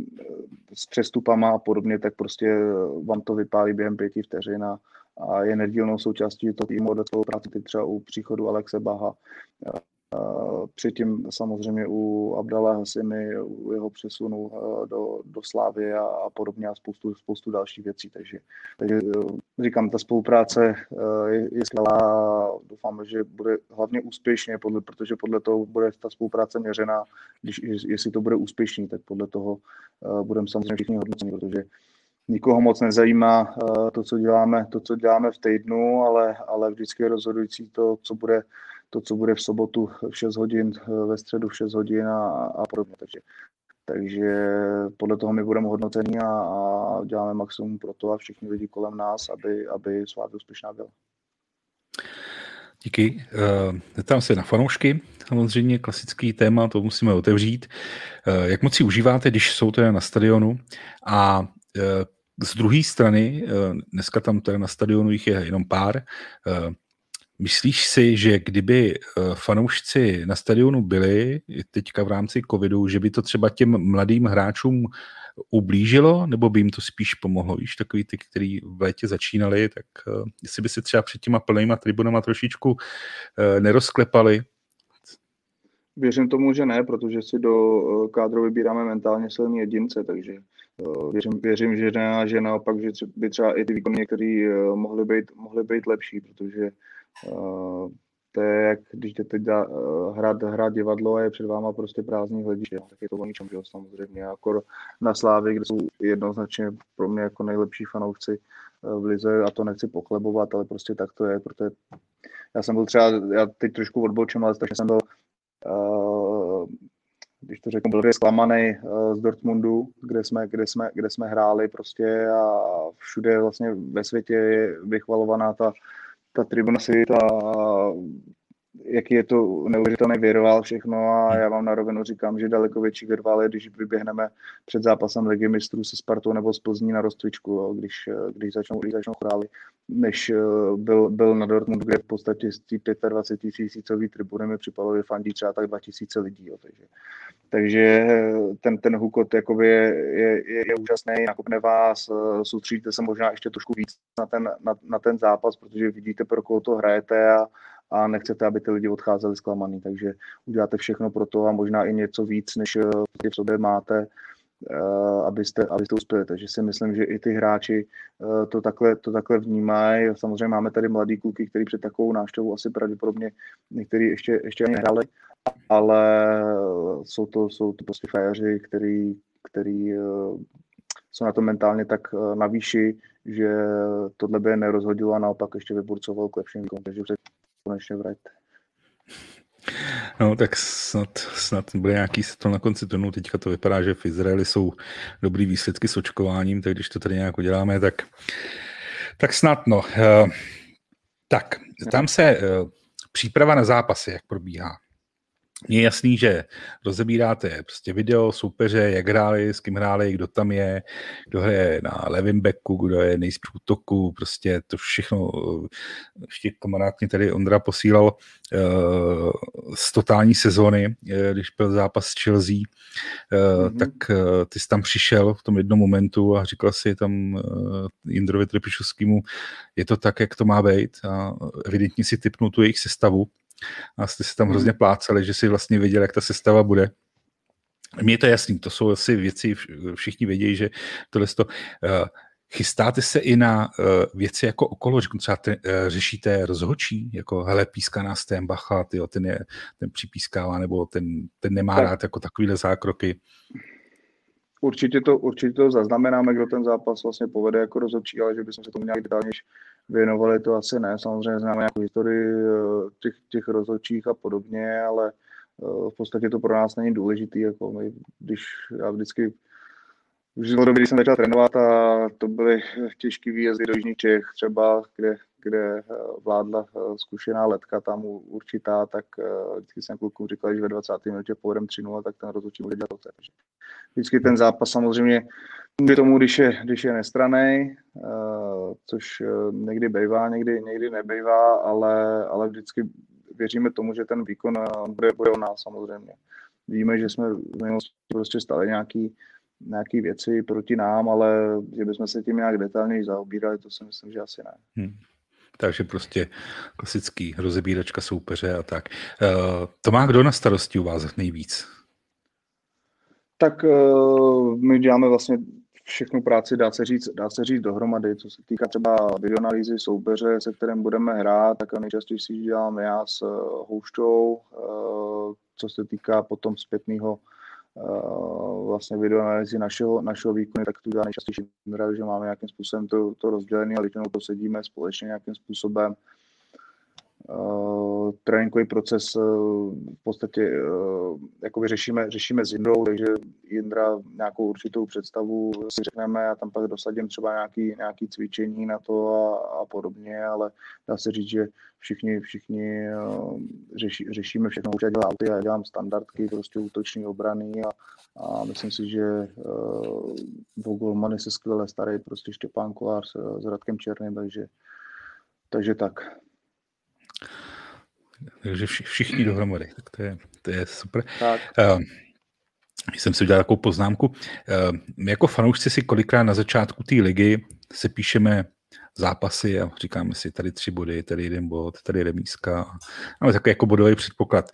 s přestupama a podobně, tak prostě vám to vypálí během pěti vteřin a, a je nedílnou součástí toho týmu od spolupráce třeba u příchodu Alexe Baha. Předtím samozřejmě u Abdala Hasimi, u jeho přesunu do, do Slávy a, a podobně a spoustu, spoustu dalších věcí. Takže, takže říkám, ta spolupráce je, je skvělá doufám, že bude hlavně úspěšně, podle, protože podle toho bude ta spolupráce měřena, když, jestli to bude úspěšný, tak podle toho budeme samozřejmě všichni hodnoceni, protože nikoho moc nezajímá to, co děláme, to, co děláme v týdnu, ale, ale vždycky je rozhodující to, co bude to, co bude v sobotu v 6 hodin, ve středu v 6 hodin a, a podobně. Takže, takže podle toho my budeme hodnocení a, a děláme maximum pro to a všichni lidi kolem nás, aby, aby Slávy úspěšná byla. Díky. Uh, tam se na fanoušky, samozřejmě klasický téma, to musíme otevřít. Uh, jak moc si užíváte, když jsou teda na stadionu a z druhé strany, dneska tam teda na stadionu jich je jenom pár, Myslíš si, že kdyby eh, fanoušci na stadionu byli teďka v rámci covidu, že by to třeba těm mladým hráčům ublížilo, nebo by jim to spíš pomohlo? Víš, takový ty, kteří v létě začínali, tak uh, jestli by se třeba před těma plnýma tribunama trošičku uh, nerozklepali? Věřím tomu, že ne, protože si do kádru vybíráme mentálně silní jedince, takže věřím, věřím že ne a že naopak, že by třeba i ty výkony některý mohly být, mohly být lepší, protože to je jak když jdete dá, hrát, hrát divadlo a je před váma prostě prázdný hlediště, tak je to o ničem, že samozřejmě. Akor na Slávě, kde jsou jednoznačně pro mě jako nejlepší fanoušci v Lize a to nechci poklebovat, ale prostě tak to je, protože já jsem byl třeba, já teď trošku odbočím, ale takže jsem byl uh, když to řeknu, byl zklamaný z Dortmundu, kde jsme, kde, jsme, kde jsme hráli prostě a všude vlastně ve světě je vychvalovaná ta ta tribuna si ta, jaký je to neuvěřitelný virvál všechno a já vám na rovinu říkám, že daleko větší virvál je, když vyběhneme před zápasem ligy mistrů se Spartou nebo z Plzní na rozcvičku, jo, když, když začnou, když začnou chráli, než eh, byl, byl na Dortmund, kde v podstatě z té 25 tisícový tribuny mi připadalo, že fandí třeba tak 2000 lidí. Jo, takže, takže eh, ten, ten hukot jakoby je, je, je, je úžasný, nakopne vás, eh, soustředíte se možná ještě trošku víc na ten, na, na ten zápas, protože vidíte, pro koho to hrajete a, a nechcete, aby ty lidi odcházeli zklamaný, takže uděláte všechno pro to a možná i něco víc, než v sobě máte, abyste, abyste uspěli. Takže si myslím, že i ty hráči to takhle, to takhle vnímají. Samozřejmě máme tady mladý kluky, který před takovou návštěvou asi pravděpodobně některý ještě, ještě ani hráli, ale jsou to, jsou to prostě fajeři, který, který jsou na to mentálně tak na výši, že tohle by je nerozhodilo a naopak ještě vyburcoval k lepším takže konečně vraťte. No tak snad, snad bude nějaký to na konci turnu. Teďka to vypadá, že v Izraeli jsou dobrý výsledky s očkováním, tak když to tady nějak uděláme, tak, tak snad no. Uh, tak, tam se uh, příprava na zápasy, jak probíhá. Je jasný, že rozebíráte prostě video, soupeře, jak hráli, s kým hráli, kdo tam je, kdo je na levém backu, kdo je nejspíš útoku, prostě to všechno, ještě kamarád mě tady Ondra posílal uh, z totální sezóny, eh, když byl zápas s Chelsea, uh, mm-hmm. tak uh, ty jsi tam přišel v tom jednom momentu a říkal si tam uh, Jindrovi Trepišovskému, je to tak, jak to má být a evidentně si typnul tu jejich sestavu, a jste se tam hrozně hmm. plácali, že si vlastně věděl, jak ta sestava bude. Mně je to jasný, to jsou asi věci, všichni vědí, že tohle to, uh, chystáte se i na uh, věci jako okolo, že třeba te, uh, řešíte rozhočí, jako hele, píská nás ten bacha, tyjo, ten, je, ten připískává, nebo ten, ten nemá tak. rád jako takovýhle zákroky. Určitě to, určitě to zaznamenáme, kdo ten zápas vlastně povede jako rozhodčí, ale že bychom se tomu nějak detailně věnovali, to asi ne. Samozřejmě známe nějakou historii eh, těch, těch rozhodčích a podobně, ale eh, v podstatě to pro nás není důležitý. Jako my, když já vždycky už v době, když jsem začal trénovat a to byly těžké výjezdy do Jižních Čech, třeba kde, kde eh, vládla zkušená letka tam určitá, tak vždycky jsem klukům říkal, že ve 20. minutě povedem 3 tak ten rozhodčí bude dělat. Vždycky ten zápas samozřejmě může tomu, když je, když je nestraný, což eh, někdy bývá, někdy, někdy nebejvá, ale, ale vždycky věříme tomu, že ten výkon eh, bude, bude o nás samozřejmě. Víme, že jsme v minulosti prostě stali nějaký, nějaký věci proti nám, ale že bychom se tím nějak detailněji zaobírali, to si myslím, že asi ne. Hmm. Takže prostě klasický rozebíračka soupeře a tak. Uh, to má kdo na starosti u vás nejvíc? Tak uh, my děláme vlastně všechnu práci, dá se říct, dá se říct dohromady, co se týká třeba videoanalýzy soupeře, se kterým budeme hrát, tak nejčastěji si dělám já s uh, houštou, uh, co se týká potom zpětného uh, vlastně videoanalýzy našeho, našeho výkonu, tak to dělá nejčastější že máme nějakým způsobem to, to rozdělené a většinou to sedíme společně nějakým způsobem Uh, tréninkový proces uh, v podstatě uh, jakoby řešíme, řešíme s Jindrou, takže Jindra nějakou určitou představu si řekneme a tam pak dosadím třeba nějaký, nějaký cvičení na to a, a podobně, ale dá se říct, že všichni, všichni řeší, řešíme všechno. Už já dělám auty, já dělám standardky, prostě útoční obrany a, a myslím si, že uh, Vogolmany se skvěle starý, prostě Štěpán Kolář s, s Radkem Černým, takže, takže tak. Takže všichni dohromady, tak to je, to je super. Tak. Uh, jsem si udělal takovou poznámku. Uh, my jako fanoušci si kolikrát na začátku té ligy se píšeme zápasy a říkáme si tady tři body, tady jeden bod, tady remízka. Máme takový jako bodový předpoklad.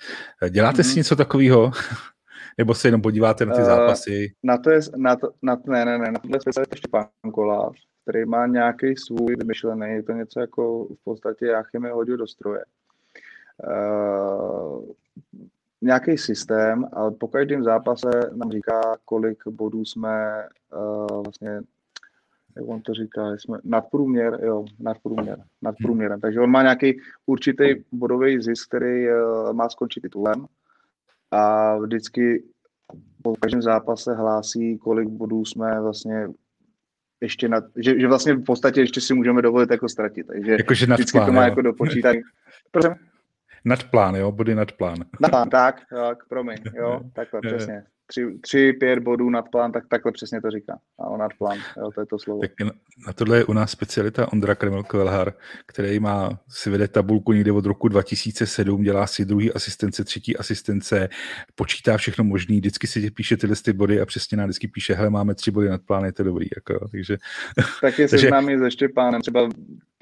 Děláte mm-hmm. si mhm. něco takového? Nebo se jenom podíváte na ty uh, zápasy? Na to je, na to, na, ne, ne, ne, na tohle specialista Štěpán Kolář, který má nějaký svůj vymyšlený, je to něco jako v podstatě Jáchym je hodil do stroje. Uh, nějaký systém, ale po každém zápase nám říká, kolik bodů jsme uh, vlastně jak on to říká, jsme nadprůměr, jo, nadprůměr, nadprůměrem. Takže on má nějaký určitý bodový zisk, který uh, má skončit titulem a vždycky po každém zápase hlásí, kolik bodů jsme vlastně ještě nad, že, že vlastně v podstatě ještě si můžeme dovolit jako ztratit. Takže Jakože vždycky plán, to má jo. jako dopočítat. Nad plán, jo, body nad plán. Nad plán, tak, tak, promiň, jo, takhle, přesně tři, tři, pět bodů nad plán, tak takhle přesně to říká. Ano, nad plán, jo, to je to slovo. Tak na tohle je u nás specialita Ondra Kreml Kvelhar, který má, si vede tabulku někde od roku 2007, dělá si druhý asistence, třetí asistence, počítá všechno možný, vždycky si píše tyhle ty body a přesně nám vždycky píše, hele, máme tři body nad plán, je to dobrý. Jako, takže, tak je seznámí se Štěpánem, třeba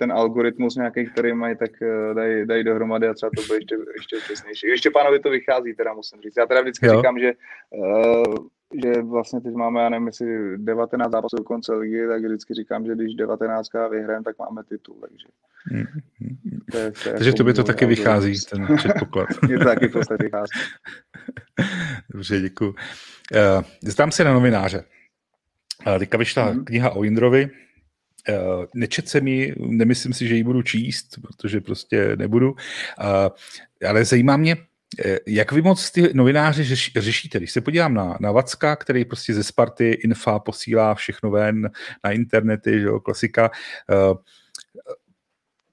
ten algoritmus nějaký, který mají, tak eh, dají, dají dohromady a třeba to bude ještě, ještě přesnější. Ještě pánovi to vychází, teda musím říct. Já teda vždycky jo. říkám, že uh, že vlastně teď máme, já nevím, jestli 19 zápasů do konce ligy, tak vždycky říkám, že když 19 vyhrajeme, tak máme titul, takže. Mm, To je, to je takže jako to by to taky vychází, ten předpoklad. Mně to taky prostě vychází. Dobře, děkuji. Uh, zdám se na novináře. Uh, teďka vyšla mm. kniha o Jindrovi, Uh, nečet se mi, nemyslím si, že ji budu číst, protože prostě nebudu, uh, ale zajímá mě, uh, jak vy moc ty novináři řeš, řešíte? Když se podívám na, na Vacka, který prostě ze Sparty Infa posílá všechno ven na internety, že jo, klasika.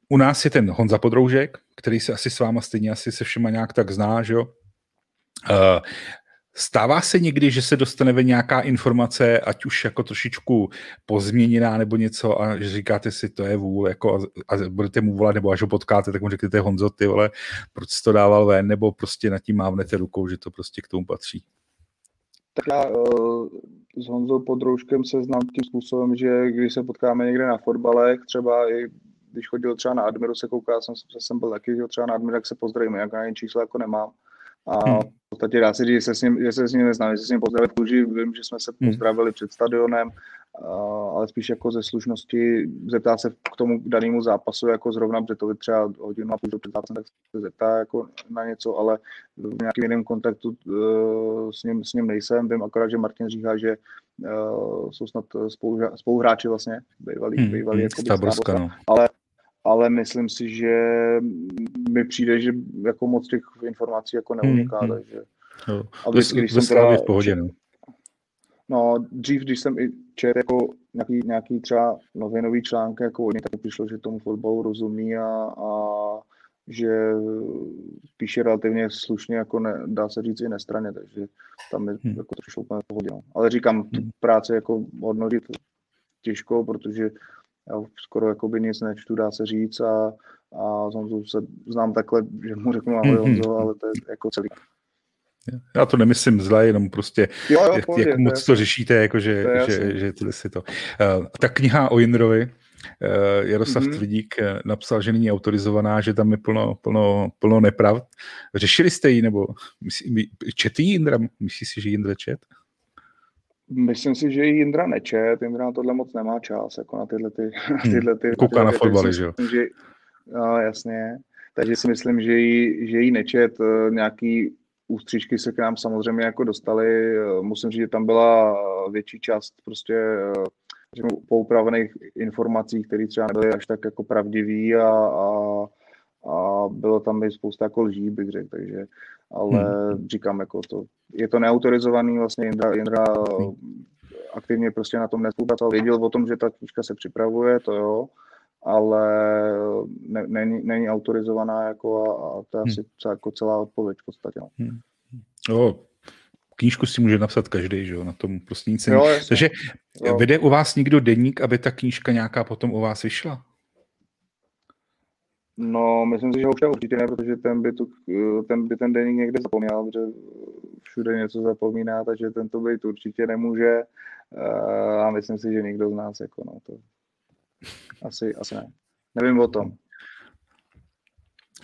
U nás je ten Honza Podroužek, který se asi s váma stejně asi se všema nějak tak zná, že jo. Stává se někdy, že se dostane ve nějaká informace, ať už jako trošičku pozměněná nebo něco a že říkáte si, to je vůl, jako a, a budete mu volat, nebo až ho potkáte, tak mu řeknete Honzo, ty vole, proč jsi to dával ven, nebo prostě nad tím mávnete rukou, že to prostě k tomu patří. Tak já uh, s Honzou Podrouškem se znám tím způsobem, že když se potkáme někde na fotbalech, třeba i když chodil třeba na Admiru, se kouká, jsem, jsem byl taky, že třeba na Admiru, tak se pozdravíme, jak na číslo jako nemám a hmm. v podstatě dá se říct, že se s ním, že se s ním neznám, že se s ním pozdravit kůži, vím, že jsme se hmm. pozdravili před stadionem, ale spíš jako ze slušnosti zeptá se k tomu danému zápasu, jako zrovna, protože to třeba hodinu a půl před zápasem, tak se zeptá jako na něco, ale v nějakém jiném kontaktu uh, s, ním, s ním nejsem. Vím akorát, že Martin říká, že uh, jsou snad spoluhráči vlastně, bývalí, hmm, bývalí hmm, jako no. ale ale myslím si, že mi přijde, že jako moc těch informací jako neuniká, hmm, hmm. takže... Jo. A vždycky, když jsem teda... v pohodě, no. No, dřív, když jsem i čet jako nějaký, nějaký třeba novinový články jako od tak přišlo, že tomu fotbalu rozumí a, a že píše relativně slušně, jako ne, dá se říct i nestraně, takže tam je hmm. jako to přišlo úplně pohodě. No. Ale říkám, tu hmm. práci jako hodnotit těžko, protože já skoro jakoby nic nečtu, dá se říct a, a Honzu se znám takhle, že mu řeknu ahoj mm-hmm. Honzo, ale to je jako celý. Já to nemyslím zle, jenom prostě, jo, jo, jak, pohodě, jak moc to, to řešíte, jako že, to že, že tyhle si to. Uh, ta kniha o Jindrovi, uh, Jaroslav mm-hmm. Tvrdík uh, napsal, že není autorizovaná, že tam je plno, plno, plno nepravd. Řešili jste ji, nebo myslí, četý Jindra? Myslíš si, že Jindra čet? Myslím si, že i Jindra nečet, Jindra na tohle moc nemá čas, jako na tyhle ty... Hmm. tyhle ty Kouká na fotbaly, že jo? No, jasně. Takže si myslím, že jí, že jí nečet, eh, nějaký ústřičky se k nám samozřejmě jako dostali. Eh, musím říct, že tam byla větší část prostě eh, řeknu, poupravených informací, které třeba nebyly až tak jako pravdivý a, a, a bylo tam i spousta jako lží, bych řekl, takže ale hmm. říkám, jako to, je to neautorizovaný, vlastně Jindra, Jindra hmm. aktivně prostě na tom nespolupracoval, věděl o tom, že ta knížka se připravuje, to jo, ale ne, není, není autorizovaná jako a, a to je hmm. asi celá, jako celá odpověď v podstatě. No. Hmm. Jo, knížku si může napsat každý, že jo, na tom prostě nic není. Takže jo. vede u vás někdo denník, aby ta knížka nějaká potom u vás vyšla? No, myslím si, že už určitě ne, protože ten by, tu, ten, by ten deník někde zapomněl, protože všude něco zapomíná, takže ten to být určitě nemůže a myslím si, že nikdo z nás jako no, to asi, asi ne. Nevím o tom.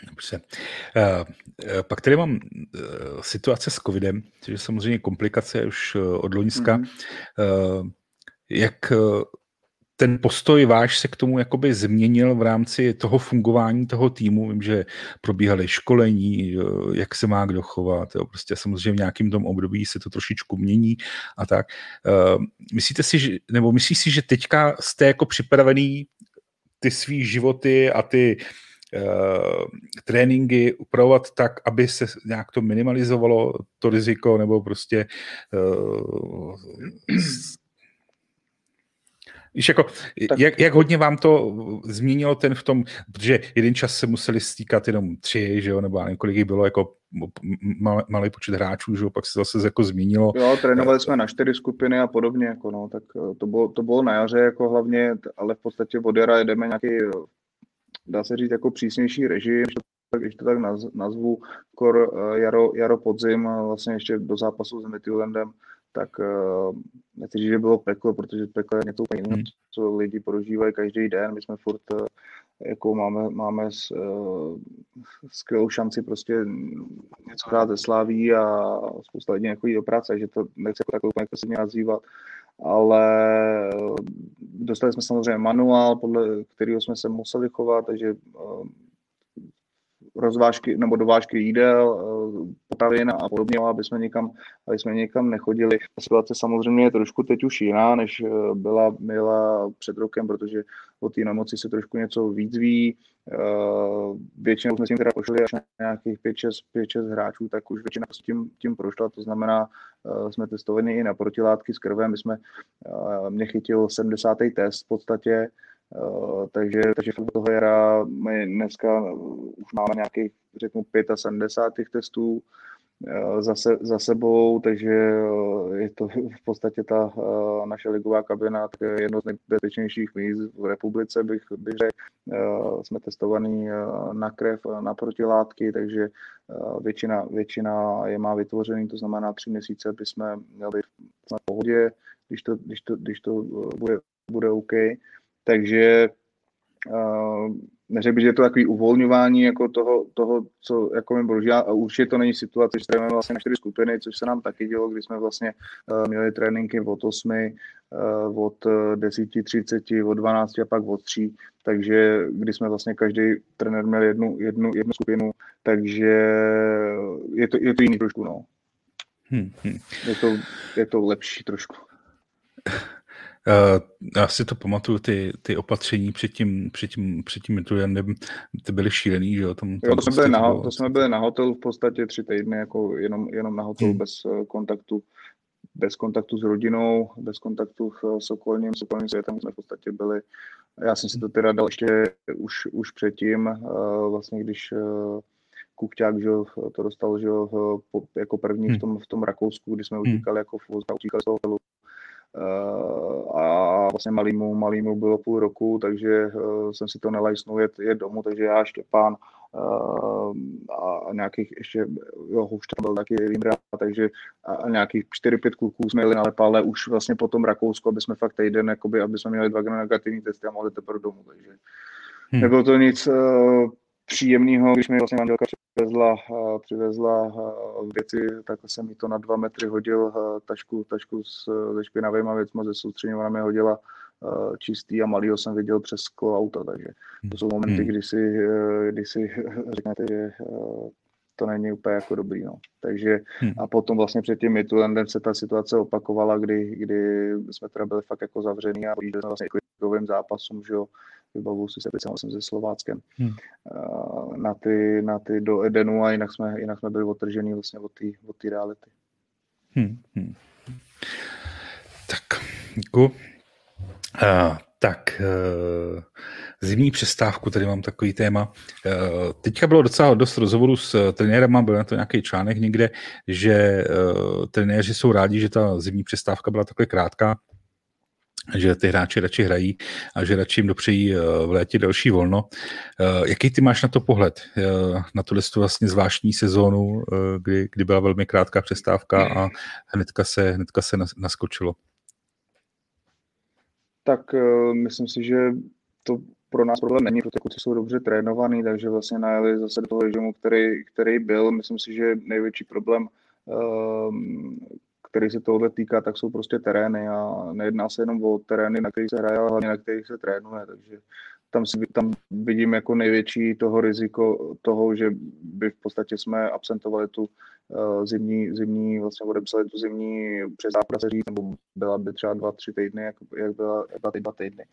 Dobře. Uh, pak tady mám situace s covidem, což je samozřejmě komplikace už od Loňska. Mm-hmm. Jak ten postoj váš se k tomu jakoby změnil v rámci toho fungování toho týmu. Vím, že probíhaly školení, jak se má kdo chovat. Jo. Prostě samozřejmě v nějakém tom období se to trošičku mění a tak. Myslíte si, že, nebo myslíš si, že teďka jste jako připravený ty svý životy a ty uh, tréninky upravovat tak, aby se nějak to minimalizovalo, to riziko, nebo prostě uh, Víš, jako, tak... jak, jak hodně vám to změnilo ten v tom, protože jeden čas se museli stýkat jenom tři, že jo, nebo nevím, kolik jich bylo, jako malý, malý počet hráčů, že jo, pak se zase jako změnilo. Jo, trénovali jsme na čtyři skupiny a podobně, jako no, tak eh, to bylo, to bylo na jaře jako hlavně, ale v podstatě od jara jedeme nějaký, dá se říct, jako přísnější režim, když to tak nazvu, kor eh, jaro, jaro podzim, vlastně ještě do zápasu s Midtjyllandem, tak uh, nechci říct, že bylo peklo, protože peklo je něco úplně jiného, hmm. co lidi prožívají každý den. My jsme furt, uh, jako máme, máme s, uh, skvělou šanci prostě něco hrát ze Sláví a spousta lidí jako do práce, že to nechci jako takovou jako se mě nazývat, ale dostali jsme samozřejmě manuál, podle kterého jsme se museli chovat, takže uh, rozvážky nebo dovážky jídel, eh, potravin a podobně, aby jsme někam, aby jsme někam nechodili. Ta situace samozřejmě je trošku teď už jiná, než eh, byla, byla před rokem, protože o té nemoci se trošku něco víc ví. Eh, většinou jsme s tím teda pošli až na nějakých 5-6 hráčů, tak už většina s tím, tím prošla, to znamená, jsme testovali i na protilátky s krvem, my jsme, mě chytil 70. test v podstatě, takže, takže v toho jara my dneska už máme nějakých, řeknu, 75 testů uh, za, se, za sebou, takže uh, je to v podstatě ta naše ligová kabina tak je jedno z nejbezpečnějších míst v republice, bych, bych řekl. Jsme testovaní na krev, na protilátky, takže většina, většina je má vytvořený, to znamená tři měsíce by jsme měli v pohodě, když to, když to, když to bude, bude OK. Takže uh, neřekl bych, že je to takový uvolňování jako toho, toho co jako mi boží, a určitě to není situace, že jsme vlastně na čtyři skupiny, což se nám taky dělo, kdy jsme vlastně uh, měli tréninky od 8, uh, od 10.30, od 12 a pak od 3, takže kdy jsme vlastně každý trenér měl jednu, jednu, jednu skupinu, takže je to, je to jiný trošku, no. Hmm, hmm. Je, to, je to lepší trošku. Uh, já si to pamatuju, ty, ty opatření před tím, před tím, před tím ty byly šílený, že jo? Tam, tam jo, to, jsme byli na, to jsme byli na hotelu v podstatě tři týdny, jako jenom, jenom na hotelu hmm. bez uh, kontaktu, bez kontaktu s rodinou, bez kontaktu s okolním, s okolním světem jsme v podstatě byli. Já jsem si to teda dal ještě už, už předtím, vlastně když Kukťák, že to dostal, že po, jako první hmm. v tom, v tom Rakousku, kdy jsme hmm. utíkali jako v utíkali z toho Eh, a vlastně malýmu, malýmu bylo půl roku, takže eh, jsem si to nelajsnul jet, jet domů, takže já, Štěpán eh, a nějakých ještě, jo, už tam byl taky Vimra, takže a nějakých 4-5 kluků jsme jeli na Lepale už vlastně po tom Rakousku, aby jsme fakt týden, jakoby, aby jsme měli dva negativní testy a mohli teprve domů, takže hmm. nebylo to nic příjemného, když mi vlastně manželka přivezla, přivezla věci, tak jsem mi to na dva metry hodil, tašku, tašku s, se špinavými věcmi, ze soustředění mi hodila čistý a malýho jsem viděl přes sklo auta, takže to jsou momenty, hmm. kdy si, kdy si řeknete, že to není úplně jako dobrý. No. Takže hmm. a potom vlastně před tím Midlandem se ta situace opakovala, kdy, kdy jsme teda byli fakt jako zavřený a jsme vlastně jako zápasům, že jo, vybavuju si se jsem se Slováckem hmm. na, ty, na ty do Edenu a jinak jsme, jinak jsme byli otržený vlastně od té od reality. Hmm. Hmm. Tak, děkuji. Uh, tak, uh, zimní přestávku, tady mám takový téma. Uh, teďka bylo docela dost rozhovorů s trenérem, byl na to nějaký článek někde, že trenéři jsou rádi, že ta zimní přestávka byla takhle krátká, že ty hráči radši hrají a že radši jim dopřejí v létě další volno. Jaký ty máš na to pohled? Na tuhle vlastně zvláštní sezónu, kdy, kdy byla velmi krátká přestávka a hnedka se, hnedka se naskočilo? Tak myslím si, že to pro nás problém není, protože kluci jsou dobře trénovaní, takže vlastně najeli zase do toho režimu, který, který byl. Myslím si, že největší problém, který se tohle týká, tak jsou prostě terény a nejedná se jenom o terény, na kterých se hraje, ale hlavně na kterých se trénuje, takže tam, si, tam vidím jako největší toho riziko toho, že by v podstatě jsme absentovali tu zimní, zimní, vlastně odepsali tu zimní přes zápas říct, nebo byla by třeba dva, tři týdny, jak, jak byla, byla dva týdny.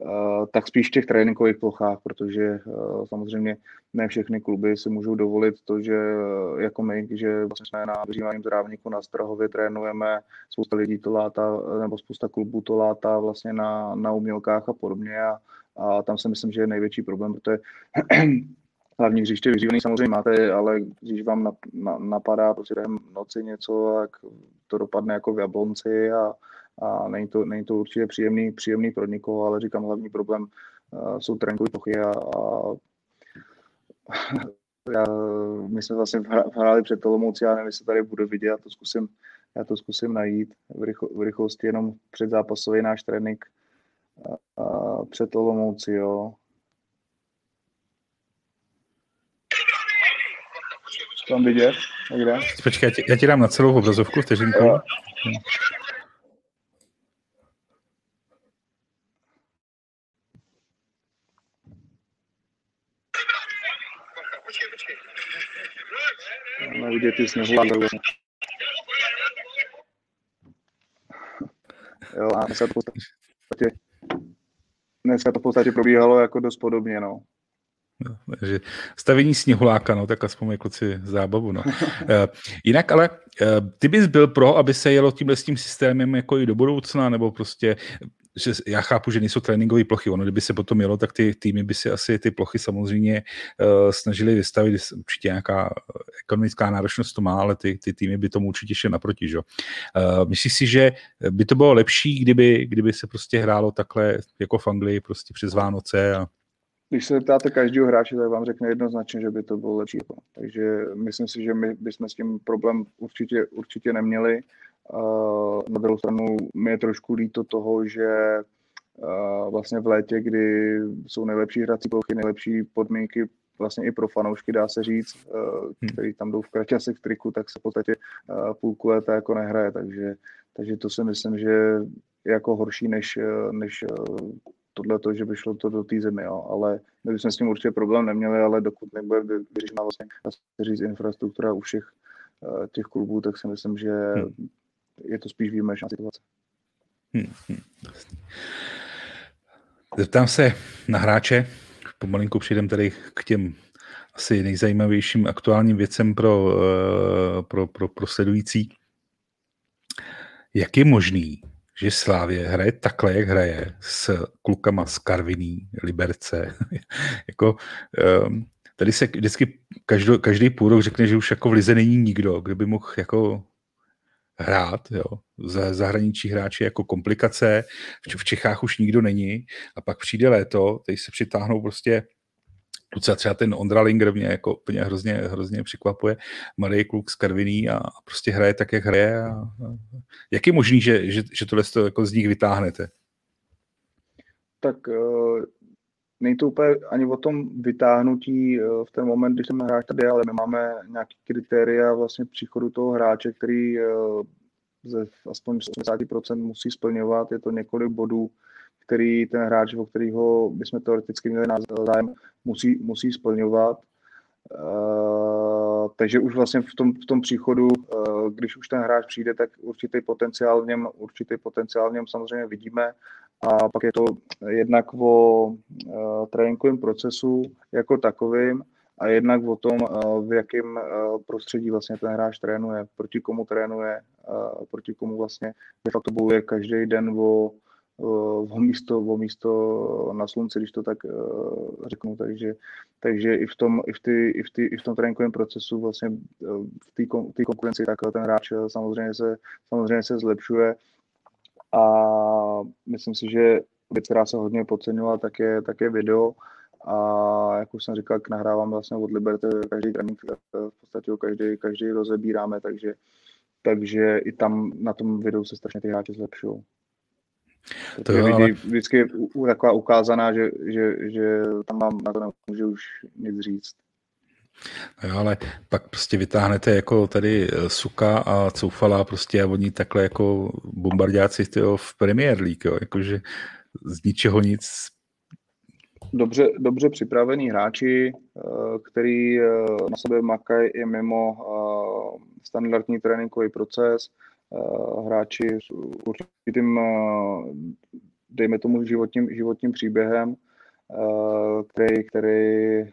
Uh, tak spíš v těch tréninkových plochách, protože uh, samozřejmě ne všechny kluby si můžou dovolit to, že uh, jako my, že vlastně jsme na vyřívaném trávníku na Strahově trénujeme, spousta lidí to látá, nebo spousta klubů to látá vlastně na, na umělkách a podobně a, a tam si myslím, že je největší problém, protože hlavní hřiště vyřívený samozřejmě máte, ale když vám na, na, napadá prostě během noci něco, tak to dopadne jako v Jablonci a, a není to, není to určitě příjemný, příjemný pro nikoho, ale říkám, hlavní problém uh, jsou tréninkové plochy a, a já, my jsme vlastně hráli před Olomoucí, já nevím, jestli tady budu vidět, já to zkusím, já to zkusím najít v, rychlo, v rychlosti, jenom předzápasový náš trénink a před Olomoucí, jo. Tam vidět? Někde? Počkej, já ti, já ti dám na celou obrazovku vteřinku. Jo. vidět ty sněhuláky. Jo, a dneska to v podstatě, dneska to v podstatě probíhalo jako dost podobně, no. No, takže stavění sněhuláka, no, tak aspoň jako kluci zábavu, no. Eh, jinak ale eh, ty bys byl pro, aby se jelo tímhle s tím systémem jako i do budoucna, nebo prostě že já chápu, že nejsou tréninkové plochy. Ono, kdyby se potom jelo, tak ty týmy by si asi ty plochy samozřejmě uh, snažili vystavit. Určitě nějaká ekonomická náročnost to má, ale ty, ty týmy by tomu určitě šly naproti. Že? Uh, myslíš si, že by to bylo lepší, kdyby, kdyby se prostě hrálo takhle jako v Anglii prostě přes Vánoce a když se ptáte každého hráče, tak vám řekne jednoznačně, že by to bylo lepší. Takže myslím si, že my bychom s tím problém určitě, určitě neměli. Na druhou stranu mi je trošku líto toho, že vlastně v létě, kdy jsou nejlepší hrací plochy, nejlepší podmínky vlastně i pro fanoušky, dá se říct, hmm. který tam jdou v kraťasech v triku, tak se v podstatě půlku léta jako nehraje, takže, takže to si myslím, že je jako horší než, než tohle to, že by šlo to do té zemi, jo. ale my bychom s tím určitě problém neměli, ale dokud nebude vyřešena vlastně říct, infrastruktura u všech těch klubů, tak si myslím, že hmm je to spíš výjimečná situace. Hmm, hmm, Zeptám se na hráče, pomalinku přijdem tady k těm asi nejzajímavějším aktuálním věcem pro, eh, pro, pro, pro sledující. Jak je možný, že Slávě hraje takhle, jak hraje s klukama z Karviní, Liberce. jako, um, tady se vždycky každý, každý půl rok řekne, že už jako v Lize není nikdo, kdo by mohl jako hrát, jo. Za zahraničí hráči jako komplikace, v Čechách už nikdo není a pak přijde léto, teď se přitáhnou prostě Tuce třeba ten Ondra Linger mě jako úplně hrozně, hrozně překvapuje. Mladý kluk z Karviní a prostě hraje tak, jak hraje. A, a, jak je možný, že, že, že tohle to jako z nich vytáhnete? Tak uh, není to úplně ani o tom vytáhnutí uh, v ten moment, když ten hráč tady, ale my máme nějaké kritéria vlastně příchodu toho hráče, který uh, ze aspoň 80% musí splňovat. Je to několik bodů, který ten hráč, o kterého bychom teoreticky měli zájem, musí, musí splňovat. Uh, takže už vlastně v tom, v tom příchodu, uh, když už ten hráč přijde, tak určitý potenciál v něm, určitý potenciál v něm samozřejmě vidíme. A pak je to jednak o uh, tréninkovém procesu jako takovým a jednak o tom, v jakém prostředí vlastně ten hráč trénuje, proti komu trénuje, proti komu vlastně de facto bojuje každý den o o místo, o místo na slunci, když to tak uh, řeknu, takže, takže i v tom, i v, ty, i v, ty, i v tom tréninkovém procesu vlastně v té konkurenci tak ten hráč samozřejmě se, samozřejmě se zlepšuje a myslím si, že věc, která se hodně podceňovala, tak je, tak je video. A jak už jsem říkal, nahrávám vlastně od Liberty každý trénink, v podstatě každý, každý rozebíráme, takže, takže i tam na tom videu se strašně ty hráči zlepšují. To je ale... vždycky taková ukázaná, že, že, že tam mám na to nemůžu už nic říct. No jo, ale pak prostě vytáhnete jako tady eh, Suka a Coufala prostě a oni takhle jako bombardáci tyjo, v Premier League, jo, jakože z ničeho nic. Dobře, dobře připravení hráči, eh, který eh, na sebe makají i mimo standardní tréninkový proces, hráči s určitým, dejme tomu, životním, životním příběhem, který, který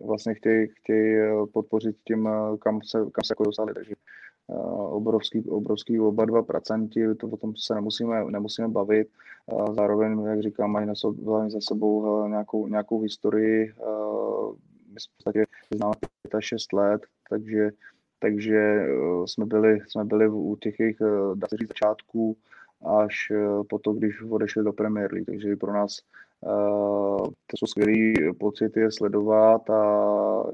vlastně chtějí, chtějí podpořit tím, kam se, kam se jako dostali. Takže obrovský, obrovský oba dva procenti, to o tom se nemusíme, nemusíme bavit. Zároveň, jak říkám, mají na sobě, za sebou nějakou, nějakou historii. My v podstatě známe 5 let, takže takže eh, jsme byli, jsme byli u těch jejich, eh, začátků až eh, po to, když odešli do Premier League. Takže pro nás to jsou skvělé pocity je sledovat a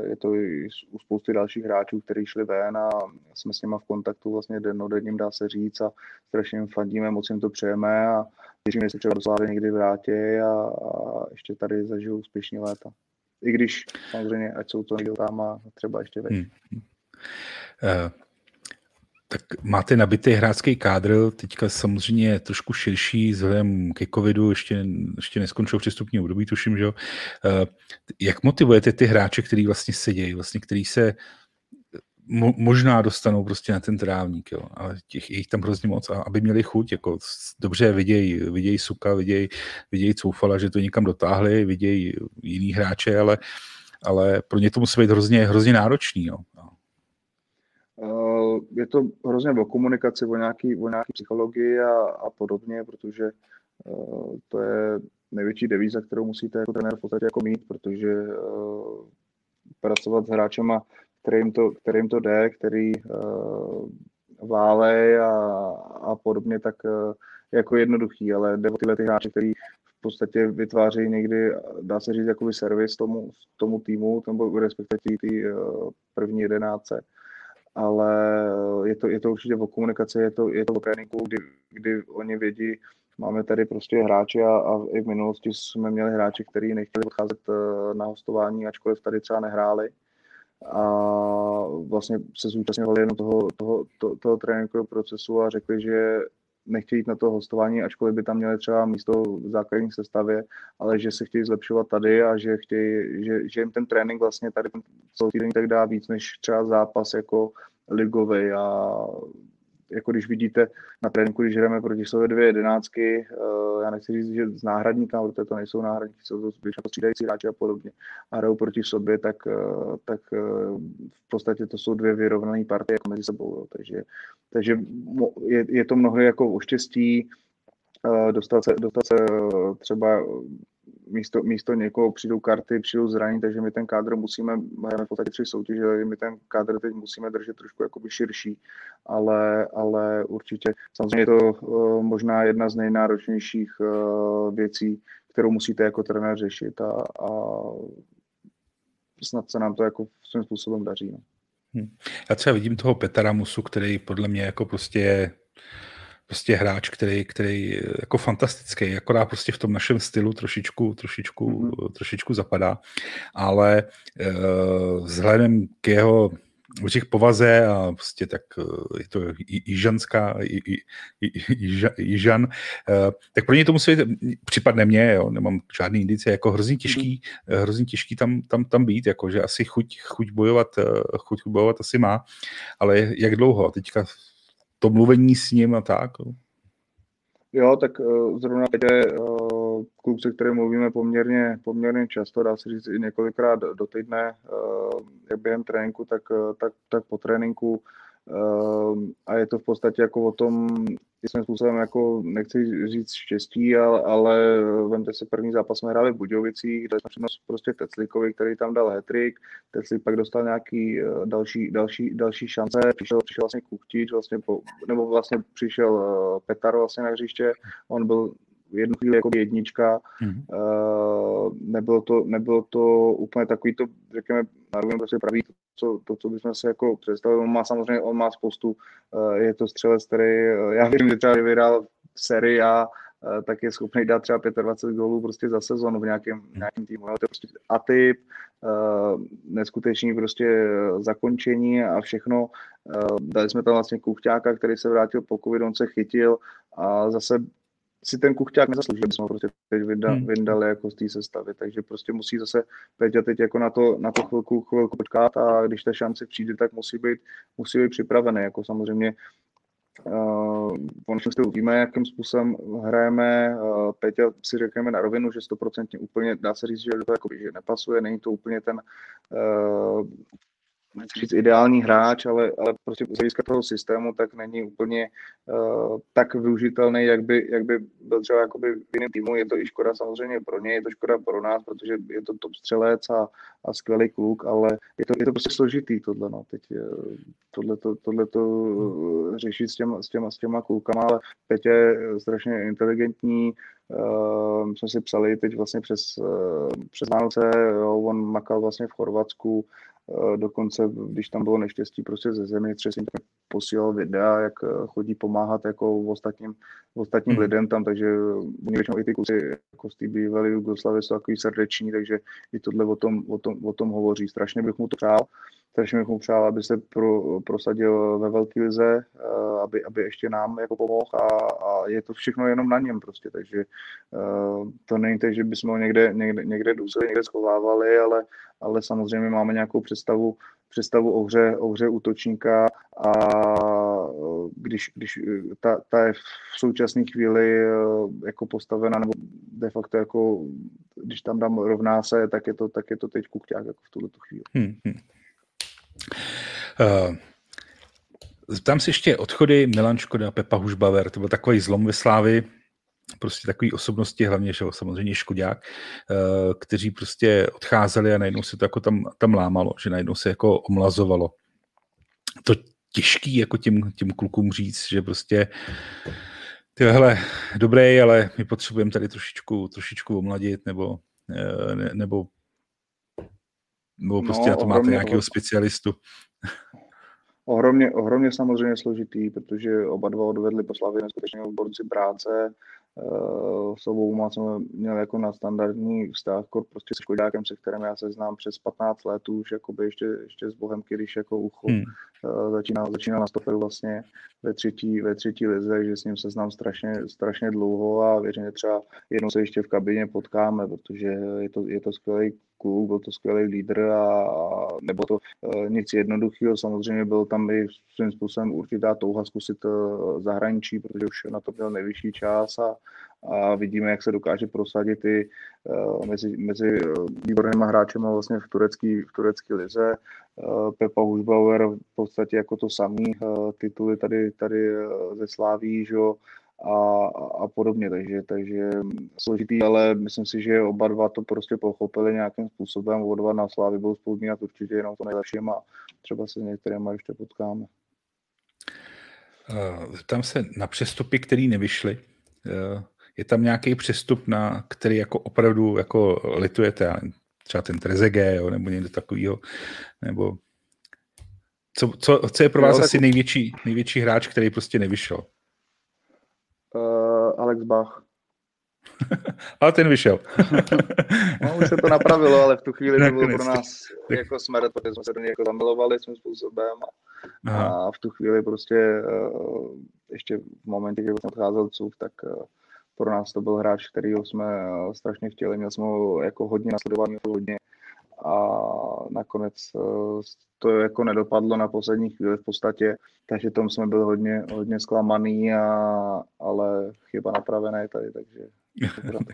je to i u spousty dalších hráčů, kteří šli ven a jsme s nimi v kontaktu vlastně dennodenním, dá se říct a strašně jim fandíme, moc jim to přejeme a věřím, že se třeba do Slávy někdy vrátí a, a ještě tady zažijou úspěšní léta. I když samozřejmě, ať jsou to někdo tam a třeba ještě več. Hmm. Eh, tak máte nabitý hráčský kádr, teďka samozřejmě trošku širší vzhledem ke covidu, ještě, ještě neskončil přestupní období, tuším, že jo. Eh, jak motivujete ty hráče, který vlastně sedějí, vlastně, který se mo, možná dostanou prostě na ten trávník, jo, ale těch jich tam hrozně moc, a aby měli chuť, jako dobře vidějí, vidějí Suka, vidějí, vidějí Coufala, že to někam dotáhli, vidějí jiný hráče, ale, ale pro ně to musí být hrozně, hrozně náročný, jo. Eh, je to hrozně o komunikaci, o nějaký, o nějaký psychologii a, a podobně, protože uh, to je největší devíza, kterou musíte jako trenér v podstatě jako mít, protože uh, pracovat s hráčema, kterým to, kterým to jde, který uh, válej a, a podobně, tak jako jednoduchý, ale jde o tyhle ty hráče, který v podstatě vytváří někdy, dá se říct, jakoby servis tomu, tomu týmu, nebo respektive ty uh, první jedenáce ale je to, je to určitě o komunikaci, je to, je to o tréninku, kdy, kdy oni vědí, máme tady prostě hráče a, a i v minulosti jsme měli hráče, kteří nechtěli odcházet eh, na hostování, ačkoliv tady třeba nehráli. A vlastně se zúčastňovali jenom toho, toho, toho, toho tréninkového procesu a řekli, že nechtějí jít na to hostování, ačkoliv by tam měli třeba místo v základní sestavě, ale že se chtějí zlepšovat tady a že, chtějí, že, že jim ten trénink vlastně tady celý týden tak dá víc než třeba zápas jako ligový a jako když vidíte na tréninku, když hrajeme proti sobě dvě jedenáctky, uh, já nechci říct, že z náhradníka, protože to nejsou náhradníci, jsou to spíš střídající hráči a podobně, a hrajou proti sobě, tak, uh, tak uh, v podstatě to jsou dvě vyrovnané partie jako mezi sebou. Jo. Takže, takže je, je to mnohdy jako o štěstí, dostat se, dostat se třeba místo, místo někoho přijdou karty, přijdou zraní, takže my ten kádr musíme, máme v podstatě tři soutěže, my ten kádr teď musíme držet trošku jakoby širší, ale, ale určitě samozřejmě je to uh, možná jedna z nejnáročnějších uh, věcí, kterou musíte jako trenér řešit a, a snad se nám to jako svým způsobem daří. No. Hm. Já třeba vidím toho Petra Musu, který podle mě jako prostě je prostě hráč, který, který jako fantastický, akorát prostě v tom našem stylu trošičku, trošičku, mm-hmm. trošičku zapadá, ale uh, vzhledem k jeho u těch povaze a prostě tak eh, je to jižanská, jižan, eh, tak pro ně to musí být, připadne mě, jo, nemám žádný indice, jako hrozně těžký, mm. hrozně těžký tam, tam, tam být, jako, že asi chuť, chuť bojovat, chuť bojovat asi má, ale jak dlouho? Teďka to mluvení s ním a tak. Jo, tak uh, zrovna je uh, se kterým mluvíme poměrně, poměrně často, dá se říct i několikrát do týdne, uh, jak během tréninku, tak, tak, tak po tréninku. Ehm, a je to v podstatě jako o tom, svým způsobem jako, nechci říct štěstí, ale, ale vemte si první zápas jsme hráli v Budějovicích, kde jsme přednost prostě Teclikovi, který tam dal hetrik, Teclik pak dostal nějaký eh, další, další, další šance, přišel, přišel vlastně Kuchtič, vlastně po, nebo vlastně přišel eh, Petar vlastně na hřiště, on byl jednu chvíli jako jednička. Mm-hmm. Uh, nebylo, to, nebylo to úplně takový to, řekněme, na rovinu prostě pravý, to, co, to, co bychom si jako představili. On má samozřejmě, on má spoustu, uh, je to střelec, který, uh, já vím, že třeba vyhrál sérii A, uh, tak je schopný dát třeba 25 gólů prostě za sezonu v nějakém, mm. nějakém týmu. To je prostě atyp, uh, neskutečný prostě zakončení a všechno. Uh, dali jsme tam vlastně Kuchťáka, který se vrátil po covid, on se chytil a zase si ten kuchťák nezaslouží, aby jsme ho prostě teď vyndali, hmm. vyndali jako z té sestavy, takže prostě musí zase Peťa teď jako na to, na to chvilku, chvilku počkat a když ta šance přijde, tak musí být, musí být připravený, jako samozřejmě Uh, on si uvidíme, jakým způsobem hrajeme. Uh, Peťa si řekneme na rovinu, že stoprocentně úplně, dá se říct, že to jako, že nepasuje, není to úplně ten uh, nechci říct ideální hráč, ale, ale prostě z hlediska toho systému tak není úplně uh, tak využitelný, jak by, jak by byl třeba jakoby v jiném týmu. Je to i škoda samozřejmě pro ně, je to škoda pro nás, protože je to top střelec a, a skvělý kluk, ale je to, je to prostě složitý tohle, no. Teď tohle to, tohle to uh, řešit s těma, s, těma, s těma klukama, ale Petě je strašně inteligentní, Uh, jsme si psali teď vlastně přes, uh, přes Vánoce, jo, on makal vlastně v Chorvatsku, Eh, dokonce, když tam bylo neštěstí prostě ze země, třesení, tak posílal videa, jak eh, chodí pomáhat jako v ostatním, v ostatním hmm. lidem tam, takže oni většinou i ty kusy jako z té bývalé Jugoslavy jsou takový srdeční, takže i tohle o tom, o tom, o tom hovoří. Strašně bych mu to přál, strašně bych mu přál, aby se pro, prosadil ve velké lize, eh, aby, aby ještě nám jako pomohl a, a, je to všechno jenom na něm prostě, takže to není tak, že bychom ho někde, někde, někde důsledně někde schovávali, ale ale samozřejmě máme nějakou představu, představu o hře, o hře útočníka a když, když ta, ta je v současné chvíli eh, jako postavena, nebo de facto jako, když tam dám rovná se, tak je to, tak je to teď kukťák jako v tuhle chvíli. Hmm, hmm. Uh... Tam si ještě odchody Milan Škoda, Pepa Hušbaver, to byl takový zlom ve Slávy, prostě takové osobnosti, hlavně že samozřejmě Škodák, eh, kteří prostě odcházeli a najednou se to jako tam, tam lámalo, že najednou se jako omlazovalo. To těžký jako těm, těm klukům říct, že prostě tyhle dobré, ale my potřebujeme tady trošičku, trošičku omladit, nebo, eh, ne, nebo, nebo prostě no, na to máte nějakého specialistu. Ohromně, ohromně samozřejmě složitý, protože oba dva odvedli po Slavě neskutečně borci práce, Uh, s obou jsem měl jako na standardní vztah, prostě se Škodákem, se kterým já se znám přes 15 let už, jakoby ještě, ještě s Bohemky, když jako ucho hmm. začínal, začínal na stoperu vlastně ve třetí, ve třetí lize, že s ním se znám strašně, strašně dlouho a věřím, že třeba jednou se ještě v kabině potkáme, protože je to, je to skvělý kluk, byl to skvělý lídr a, a nebo to uh, nic jednoduchého, samozřejmě byl tam i svým způsobem určitá touha zkusit uh, zahraničí, protože už na to měl nejvyšší čas a, a vidíme, jak se dokáže prosadit i uh, mezi, mezi výbornými hráči vlastně v turecké v turecký lize. Uh, Pepa Hušbauer v podstatě jako to samý uh, tituly tady, tady ze Sláví, že a, a podobně, takže, takže složitý, ale myslím si, že oba dva to prostě pochopili nějakým způsobem, oba dva na Slávy budou spolupínat určitě jenom to nejlepším a třeba se s některými ještě potkáme. Tam se na přestupy, které nevyšly, je tam nějaký přestup, na který jako opravdu jako litujete, třeba ten Trezege, jo, nebo někdo takového, nebo co, co, co je pro vás jo, asi největší, největší hráč, který prostě nevyšel? Uh, Alex Bach. ale ten vyšel. no, už se to napravilo, ale v tu chvíli to bylo pro nás jako smrt, protože jsme se do něj jako zamilovali svým způsobem a, a v tu chvíli prostě uh, ještě v momentě, kdy jsem odcházel cův, tak uh, pro nás to byl hráč, kterýho jsme uh, strašně chtěli, měl jsme ho jako hodně nasledovaný, hodně a nakonec uh, to jako nedopadlo na poslední chvíli v podstatě, takže tom jsme byli hodně, hodně zklamaný, a, ale chyba napravené tady, takže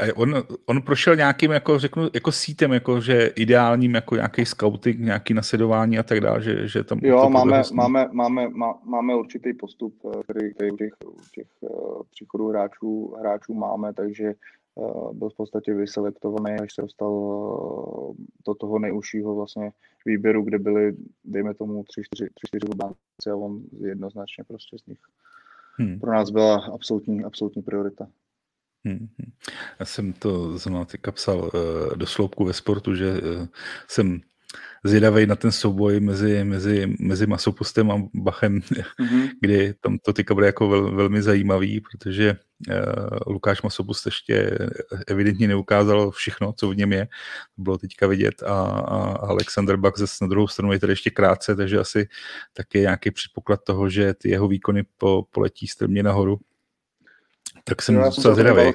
Eh, on, on prošel nějakým, jako řeknu, jako sítem, jako že ideálním, jako nějaký scouting, nějaký nasedování a tak dále, že, že tam... Jo, máme, máme, máme, má, máme určitý postup, eh, který, který u těch, u těch příchodů hráčů, hráčů máme, takže byl v podstatě vyselektovaný, až se dostal uh, do toho nejužšího vlastně výběru, kde byly, dejme tomu, tři, čtyři, tři, čtyři a on jednoznačně prostě z nich hmm. pro nás byla absolutní, absolutní priorita. Hmm. Já jsem to zrovna teďka psal uh, do sloupku ve sportu, že uh, jsem zvědavý na ten souboj mezi, mezi, mezi Masopustem a Bachem, mm-hmm. kdy tam to teďka bude jako vel, velmi zajímavý, protože uh, Lukáš Masopust ještě evidentně neukázal všechno, co v něm je. To bylo teďka vidět a, a Alexander Bach zase na druhou stranu je tady ještě krátce, takže asi taky nějaký předpoklad toho, že ty jeho výkony po, poletí strmě nahoru. Tak jsem docela zvědavý.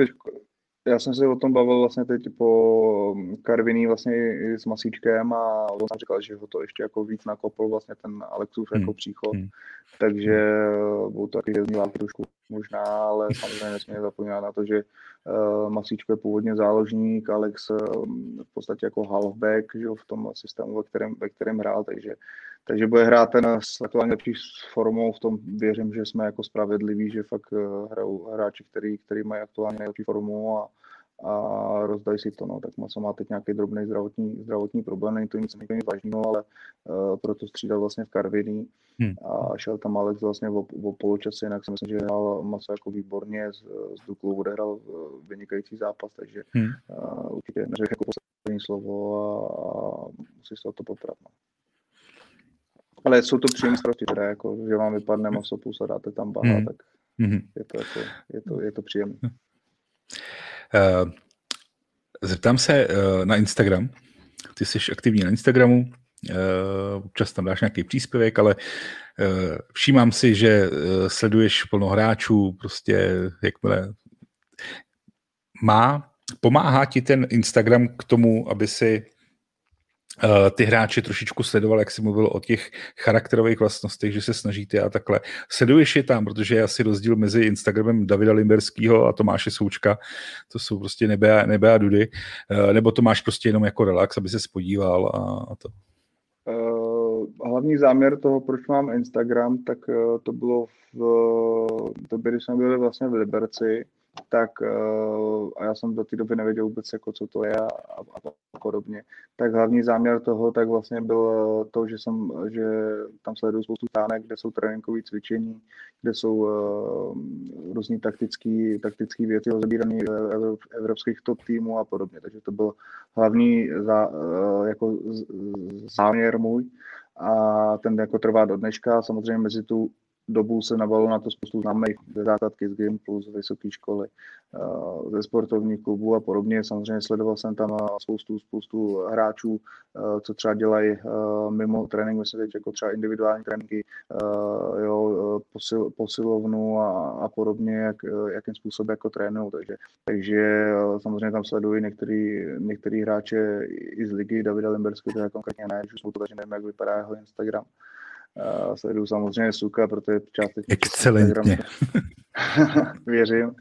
Já jsem se o tom bavil vlastně teď po Karviní vlastně s Masíčkem a on jsem říkal, že ho to ještě jako víc nakopl vlastně ten Alexův hmm. jako příchod, hmm. takže byl to taky hrozný trošku možná, ale samozřejmě nesmíme zapomínat na to, že Masíčko je původně záložník, Alex uh, v podstatě jako halfback že v tom systému, ve kterém, ve kterém hrál, takže takže bude hrát ten s aktuálně lepší formou, v tom věřím, že jsme jako spravedliví, že fakt uh, hrajou hráči, který, který mají aktuálně nejlepší formu a, a rozdají si to. No. Tak Maso má teď nějaký drobný zdravotní, zdravotní problém, není to nic, nic vážného, ale uh, proto střídal vlastně v Karviní hmm. a šel tam Alex vlastně o, o poločase, jinak si myslím, že hrál Maso jako výborně, z, z Duklu odehrál vynikající zápas, takže hmm. uh, určitě neřekl jako poslední slovo a, a musí se o to poprat. No. Ale jsou to příjemné starosti, teda jako, že vám vypadne masopus a dáte tam baha, hmm. tak hmm. je to, jako, je to, je to příjemné. Uh, zeptám se uh, na Instagram. Ty jsi aktivní na Instagramu, uh, občas tam dáš nějaký příspěvek, ale všímám si, že sleduješ plno hráčů, prostě jakmile má, pomáhá ti ten Instagram k tomu, aby si Eh, ty hráče trošičku sledoval, jak jsi mluvil o těch charakterových vlastnostech, že se snažíte a takhle. Sleduješ je tam, protože je asi rozdíl mezi Instagramem Davida Limberského a Tomáše Součka, to jsou prostě nebe a, nebe a dudy, eh, nebo to máš prostě jenom jako relax, aby se spodíval a, a to? Uh, hlavní záměr toho, proč mám Instagram, tak to bylo v době, kdy jsme byli vlastně v Liberci, tak uh, a já jsem do té doby nevěděl vůbec, jako, co to je a, a, a podobně. Tak hlavní záměr toho tak vlastně byl to, že jsem, že tam sleduju spoustu stánek, kde jsou tréninkové cvičení, kde jsou uh, různý taktický, taktický věci rozebírané evropských top týmů a podobně. Takže to byl hlavní zá, uh, jako záměr můj a ten jako trvá do dneška. Samozřejmě mezi tu dobu se nabalilo na to spoustu známých ze základky z Gimplu, z vysoké školy, eh, ze sportovních klubů a podobně. Samozřejmě sledoval jsem tam eh, spoustu, spoustu hráčů, eh, co třeba dělají mimo trénink, myslím teď jako třeba individuální tréninky, jo, posil, posilovnu a, a podobně, jak, jakým způsobem jako trénují. Takže, takže samozřejmě tam sledují některý, některý hráče i z ligy, Davida Limberského, je konkrétně ne, už jsou to, takže nevím, jak vypadá jeho Instagram. Sleduju samozřejmě Suka, protože částečně... Excelentně. věřím.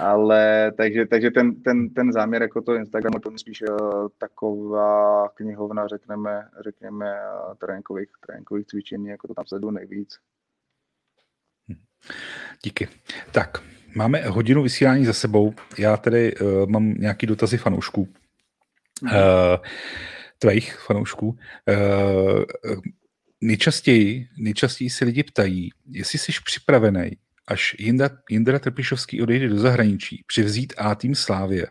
Ale takže, takže ten, ten, ten záměr jako to Instagram to spíš uh, taková knihovna, řekneme, řekněme uh, tréninkových, tréninkových cvičení, jako to tam sleduju nejvíc. Díky. Tak, máme hodinu vysílání za sebou. Já tedy uh, mám nějaký dotazy fanoušků. Uh, tvých fanoušků. Uh, nejčastěji, nejčastěji se lidi ptají, jestli jsi připravený, až Jindra, Jindra Trpišovský odejde do zahraničí, přivzít A tým Slávě.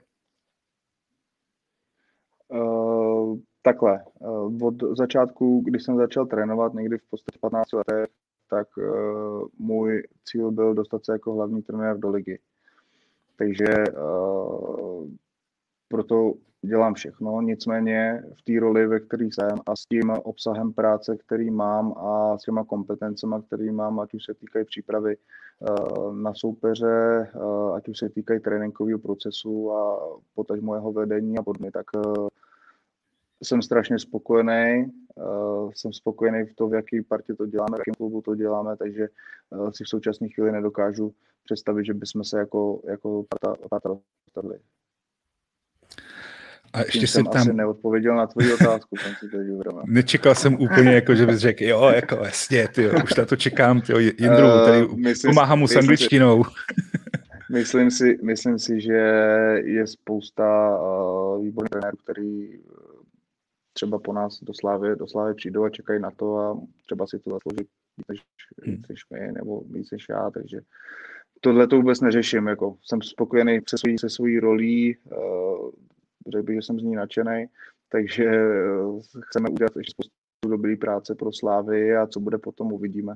Uh, takhle. Uh, od začátku, když jsem začal trénovat někdy v podstatě 15 letech, tak uh, můj cíl byl dostat se jako hlavní trenér do ligy. Takže uh, proto dělám všechno, nicméně v té roli, ve které jsem a s tím obsahem práce, který mám a s těma kompetencemi, který mám, ať už se týkají přípravy eh, na soupeře, eh, ať už se týkají tréninkového procesu a potažmo jeho vedení a podobně, tak eh, jsem strašně spokojený. Uh, jsem spokojený v tom, v jaký partě to děláme, v jakém klubu to děláme, takže uh, si v současné chvíli nedokážu představit, že bychom se jako, jako parta, parta rozstavili. A ještě jsem tam... asi neodpověděl na tvoji otázku. Tam si Nečekal jsem úplně, jako, že bys řekl, jo, jako jasně, ty, už na to čekám, ty, Jindru, tady uh, pomáhám mu s angličtinou. Myslím si, myslím si, že je spousta uh, výborných trenérů, který třeba po nás do Slávy, do Slávy přijdou a čekají na to a třeba si to zaslouží než, hmm. než my, nebo víc než já, takže tohle to vůbec neřeším, jako jsem spokojený se svojí, se svojí rolí, uh, řekl bych, že jsem z ní nadšený, takže uh, chceme udělat ještě spoustu dobré práce pro Slávy a co bude potom uvidíme.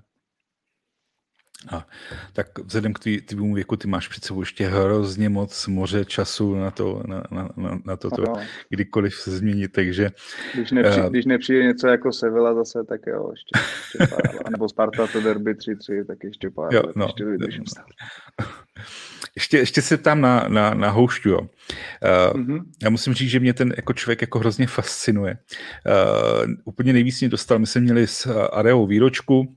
A tak vzhledem k tvému věku, ty máš před sebou ještě hrozně moc moře času na to, na, na, na, na to, to kdykoliv se změnit, takže... Když, nepři, uh, když nepřijde něco jako Sevilla zase, tak jo, ještě, ještě pár, nebo Sparta to derby 3-3, tak ještě pár jo, no, ještě vydržím ještě, ještě se tam na, na, na houšťu. Jo. Uh, mm-hmm. Já musím říct, že mě ten jako člověk jako hrozně fascinuje. Uh, úplně nejvíc mě dostal, my jsme měli s Areou výročku,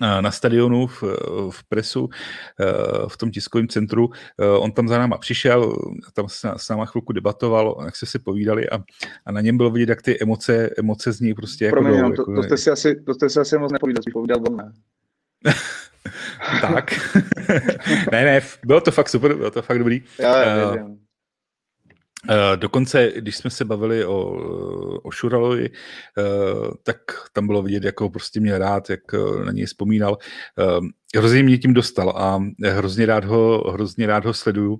na stadionu v, v presu, v tom tiskovém centru. On tam za náma přišel, tam s náma chvilku debatoval, jak se si povídali a, a na něm bylo vidět, jak ty emoce, emoce z ní prostě jako Promiň, to, jako, to, jste si asi, to jste si asi moc nepovídal, povídal on ne. tak. ne, ne, bylo to fakt super, bylo to fakt dobrý. Já, já, uh, Uh, dokonce, když jsme se bavili o, o Šuralovi, uh, tak tam bylo vidět, jak ho prostě měl rád, jak uh, na něj vzpomínal. Hrozně mě tím dostal a hrozně rád ho, hrozně rád ho sleduju.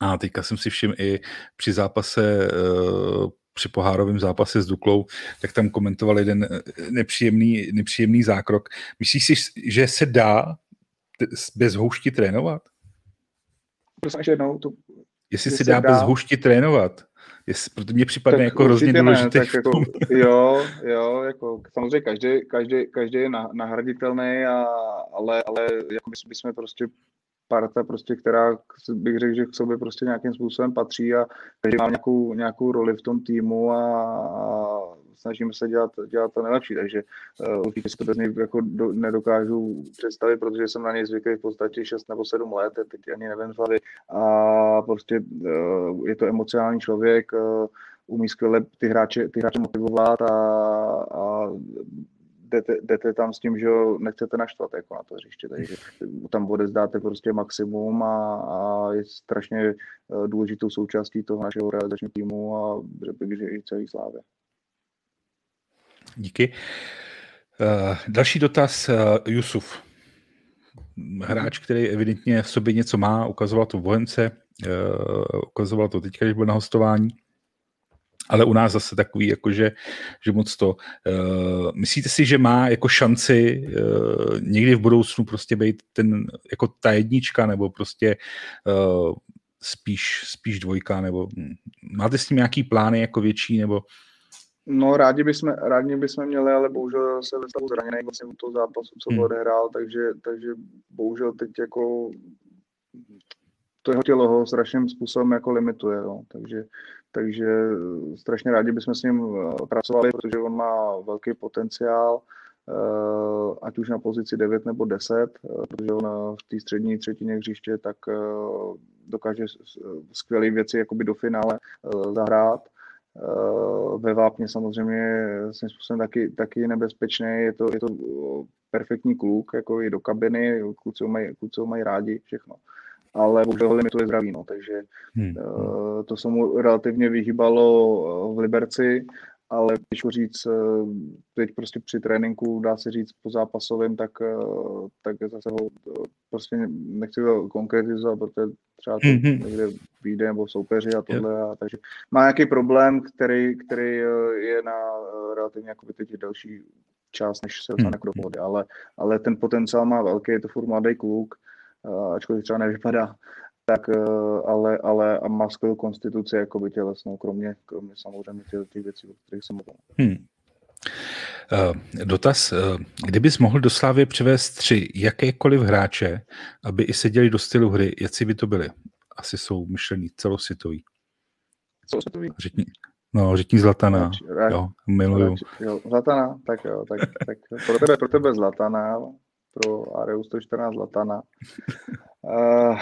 A teďka jsem si všiml i při zápase při pohárovém zápase s Duklou, tak tam komentoval jeden nepříjemný, nepříjemný zákrok. Myslíš si, že se dá bez houšti trénovat? Prosím, ještě jednou, to Jestli si dá, dá bez hušti trénovat. Jestli, proto mě připadne tak jako hrozně důležité. Tak jako, jo, jo, jako samozřejmě každý, každý, každý je nahraditelný, a, ale, ale jako by jsme prostě parta, prostě, která bych řekl, že k sobě prostě nějakým způsobem patří a každý má nějakou, nějakou roli v tom týmu a, a snažíme se dělat, dělat to nejlepší, takže uh, určitě si to bez něj jako do, nedokážu představit, protože jsem na něj zvyklý v podstatě 6 nebo 7 let, teď ani nevím z hlavy a prostě uh, je to emocionální člověk, uh, umí skvěle ty hráče, ty hráče motivovat a, a jdete, jdete tam s tím, že nechcete naštvat jako na to hřiště, takže tam odezdáte prostě maximum a, a je strašně důležitou součástí toho našeho realizačního týmu a řekl bych, že i celý slávě. Díky. Uh, další dotaz, uh, Jusuf. Hráč, který evidentně v sobě něco má, ukazoval to v Bohemce, uh, ukazoval to teď, když byl na hostování, ale u nás zase takový, jakože, že moc to. Uh, myslíte si, že má jako šanci uh, někdy v budoucnu prostě být ten, jako ta jednička, nebo prostě uh, spíš, spíš dvojka, nebo hm, máte s ním nějaký plány jako větší, nebo No, rádi bychom, rádi bychom měli, ale bohužel se ve stavu zraněný vlastně u toho zápasu, co hmm. odehrál, takže, takže bohužel teď jako to jeho tělo ho strašným způsobem jako limituje, no. takže, takže strašně rádi bychom s ním eh, pracovali, protože on má velký potenciál, eh, ať už na pozici 9 nebo 10, eh, protože on v té střední třetině hřiště tak dokáže skvělé věci jakoby do finále zahrát Eh, ve Vápně samozřejmě svým způsobem taky, taky nebezpečný, je to, je to perfektní kluk, jako i do kabiny, kluci ho mají, kluci ho mají rádi, všechno. Ale bohužel limituje zdraví, no, takže hmm. uh, to se mu relativně vyhýbalo v Liberci ale když říct, eh, teď prostě při tréninku, dá se říct po zápasovém, tak, eh, tak zase ho eh, prostě nechci to konkretizovat, protože třeba to mm-hmm. někde vyjde nebo soupeři a tohle, a, takže má nějaký problém, který, který je na relativně jakoby teď další čas, než se dostane mm-hmm. k ale, ale ten potenciál má velký, je to furt mladý kluk, ačkoliv třeba nevypadá tak eh, ale, ale a má skvělou konstituci jako by tělesnou, kromě, kromě samozřejmě těch, těch věcí, o kterých jsem mluvil. Hmm. Uh, dotaz, kdybys mohl do Slávy přivést tři jakékoliv hráče, aby i seděli do stylu hry, jaký by to byly? Asi jsou myšlení celosvětový. Celosvětový? Řekni. No, řekni Zlatana. Radši, jo, miluju. Radši, jo, Zlatana, tak jo, tak, tak pro tebe, pro tebe Zlatana, pro Areu 114 Zlatana. Uh,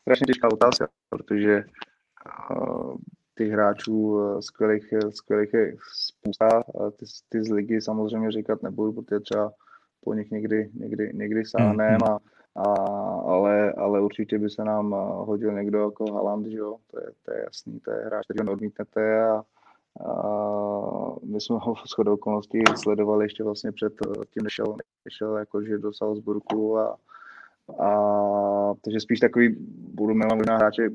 strašně těžká otázka, protože uh, těch hráčů skvělých, skvělých je spousta. Ty, ty z ligy samozřejmě říkat nebudu, protože třeba po nich někdy, někdy, někdy sáhnem, mm-hmm. a, a, ale, ale určitě by se nám hodil někdo jako Haaland, že jo? To, je, to je jasný, to je hráč, který odmítnete a, a my jsme ho v shodou okolností sledovali ještě vlastně před tím, než šel, šel jakože do Salzburgu a, a takže spíš takový, budu jmenovat možná hráče,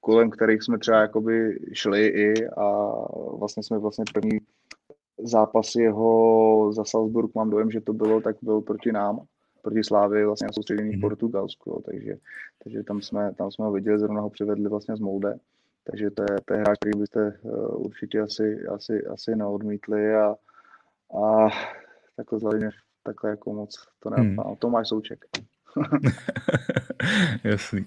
kolem kterých jsme třeba jakoby šli i a vlastně jsme vlastně první zápasy jeho za Salzburg, mám dojem, že to bylo, tak byl proti nám, proti Slávy vlastně na soustředění v mhm. Portugalsku, takže, takže tam, jsme, tam jsme ho viděli, zrovna ho přivedli vlastně z Molde, takže to je, to je hráč, který byste uh, určitě asi, asi, asi neodmítli a, a takhle zhledně, takhle jako moc to nenapadá. Hmm. Tomáš Souček. Jasný.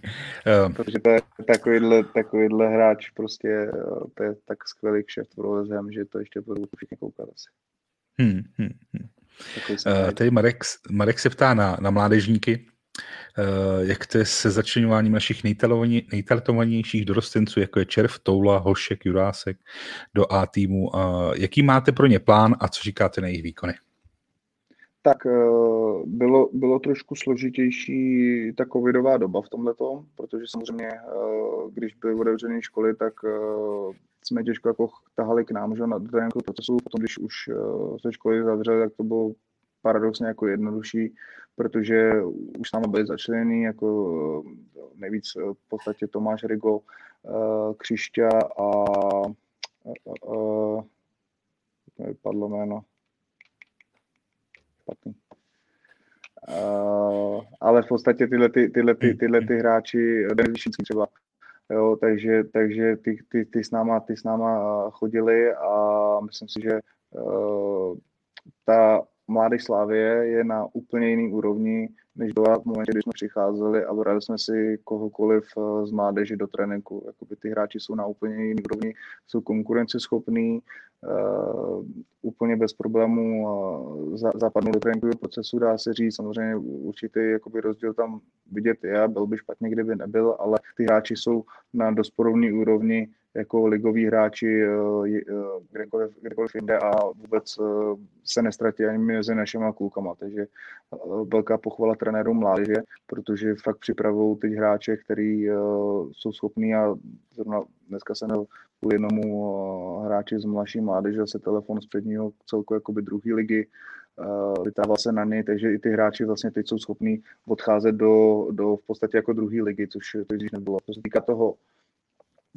Um. Protože to je takovýhle, takovýhle hráč prostě, eh, to je tak skvělý kšeft pro West že to ještě budu všichni koukat asi. Hmm, hmm, hmm. Uh, tady Marek, Marek se ptá na, na mládežníky, jak to je se začlenováním našich nejtalentovanějších dorostenců, jako je Červ, Toula, Hošek, Jurásek do A týmu. Jaký máte pro ně plán a co říkáte na jejich výkony? tak eh, bylo, bylo trošku složitější ta covidová doba v tomhle, protože samozřejmě, eh, když byly otevřené školy, tak eh, jsme těžko jako tahali k nám že, na tréninku procesu. Potom, když už se školy zavřely, tak to bylo paradoxně jako jednodušší, protože už námi byli začleněný, jako nejvíc v podstatě Tomáš Rigo, Křišťa a, a, a, a vypadlo jméno. Uh, ale v podstatě tyhle, ty, tyhle, ty, tyhle ty hráči, Denis třeba, jo, takže, takže ty, ty, ty, s náma, ty s náma chodili a myslím si, že uh, ta mládež Slávě je na úplně jiný úrovni, než byla v momentě, kdy jsme přicházeli a brali jsme si kohokoliv eh, z mládeže do tréninku. Jakoby ty hráči jsou na úplně jiný úrovni, jsou konkurenceschopní, uh, úplně bez problémů uh, zapadnou do tréninkového procesu, dá se říct. Samozřejmě určitý jakoby rozdíl tam vidět je, byl by špatně, kdyby nebyl, ale ty hráči jsou na dost úrovni jako ligoví hráči eh, eh, kdekoliv, kdekoliv jinde a vůbec eh, se nestratí ani mezi našimi klukama. Takže velká pochvala trenérům mládeže, protože fakt připravují teď hráče, který jsou schopní a zrovna dneska jsem kvůli jednomu hráči z mladší mládeže se telefon z předního celku jakoby druhé ligy, vytával se na něj, takže i ty hráči vlastně teď jsou schopní odcházet do, do v podstatě jako druhé ligy, což to když nebylo. Co se týká toho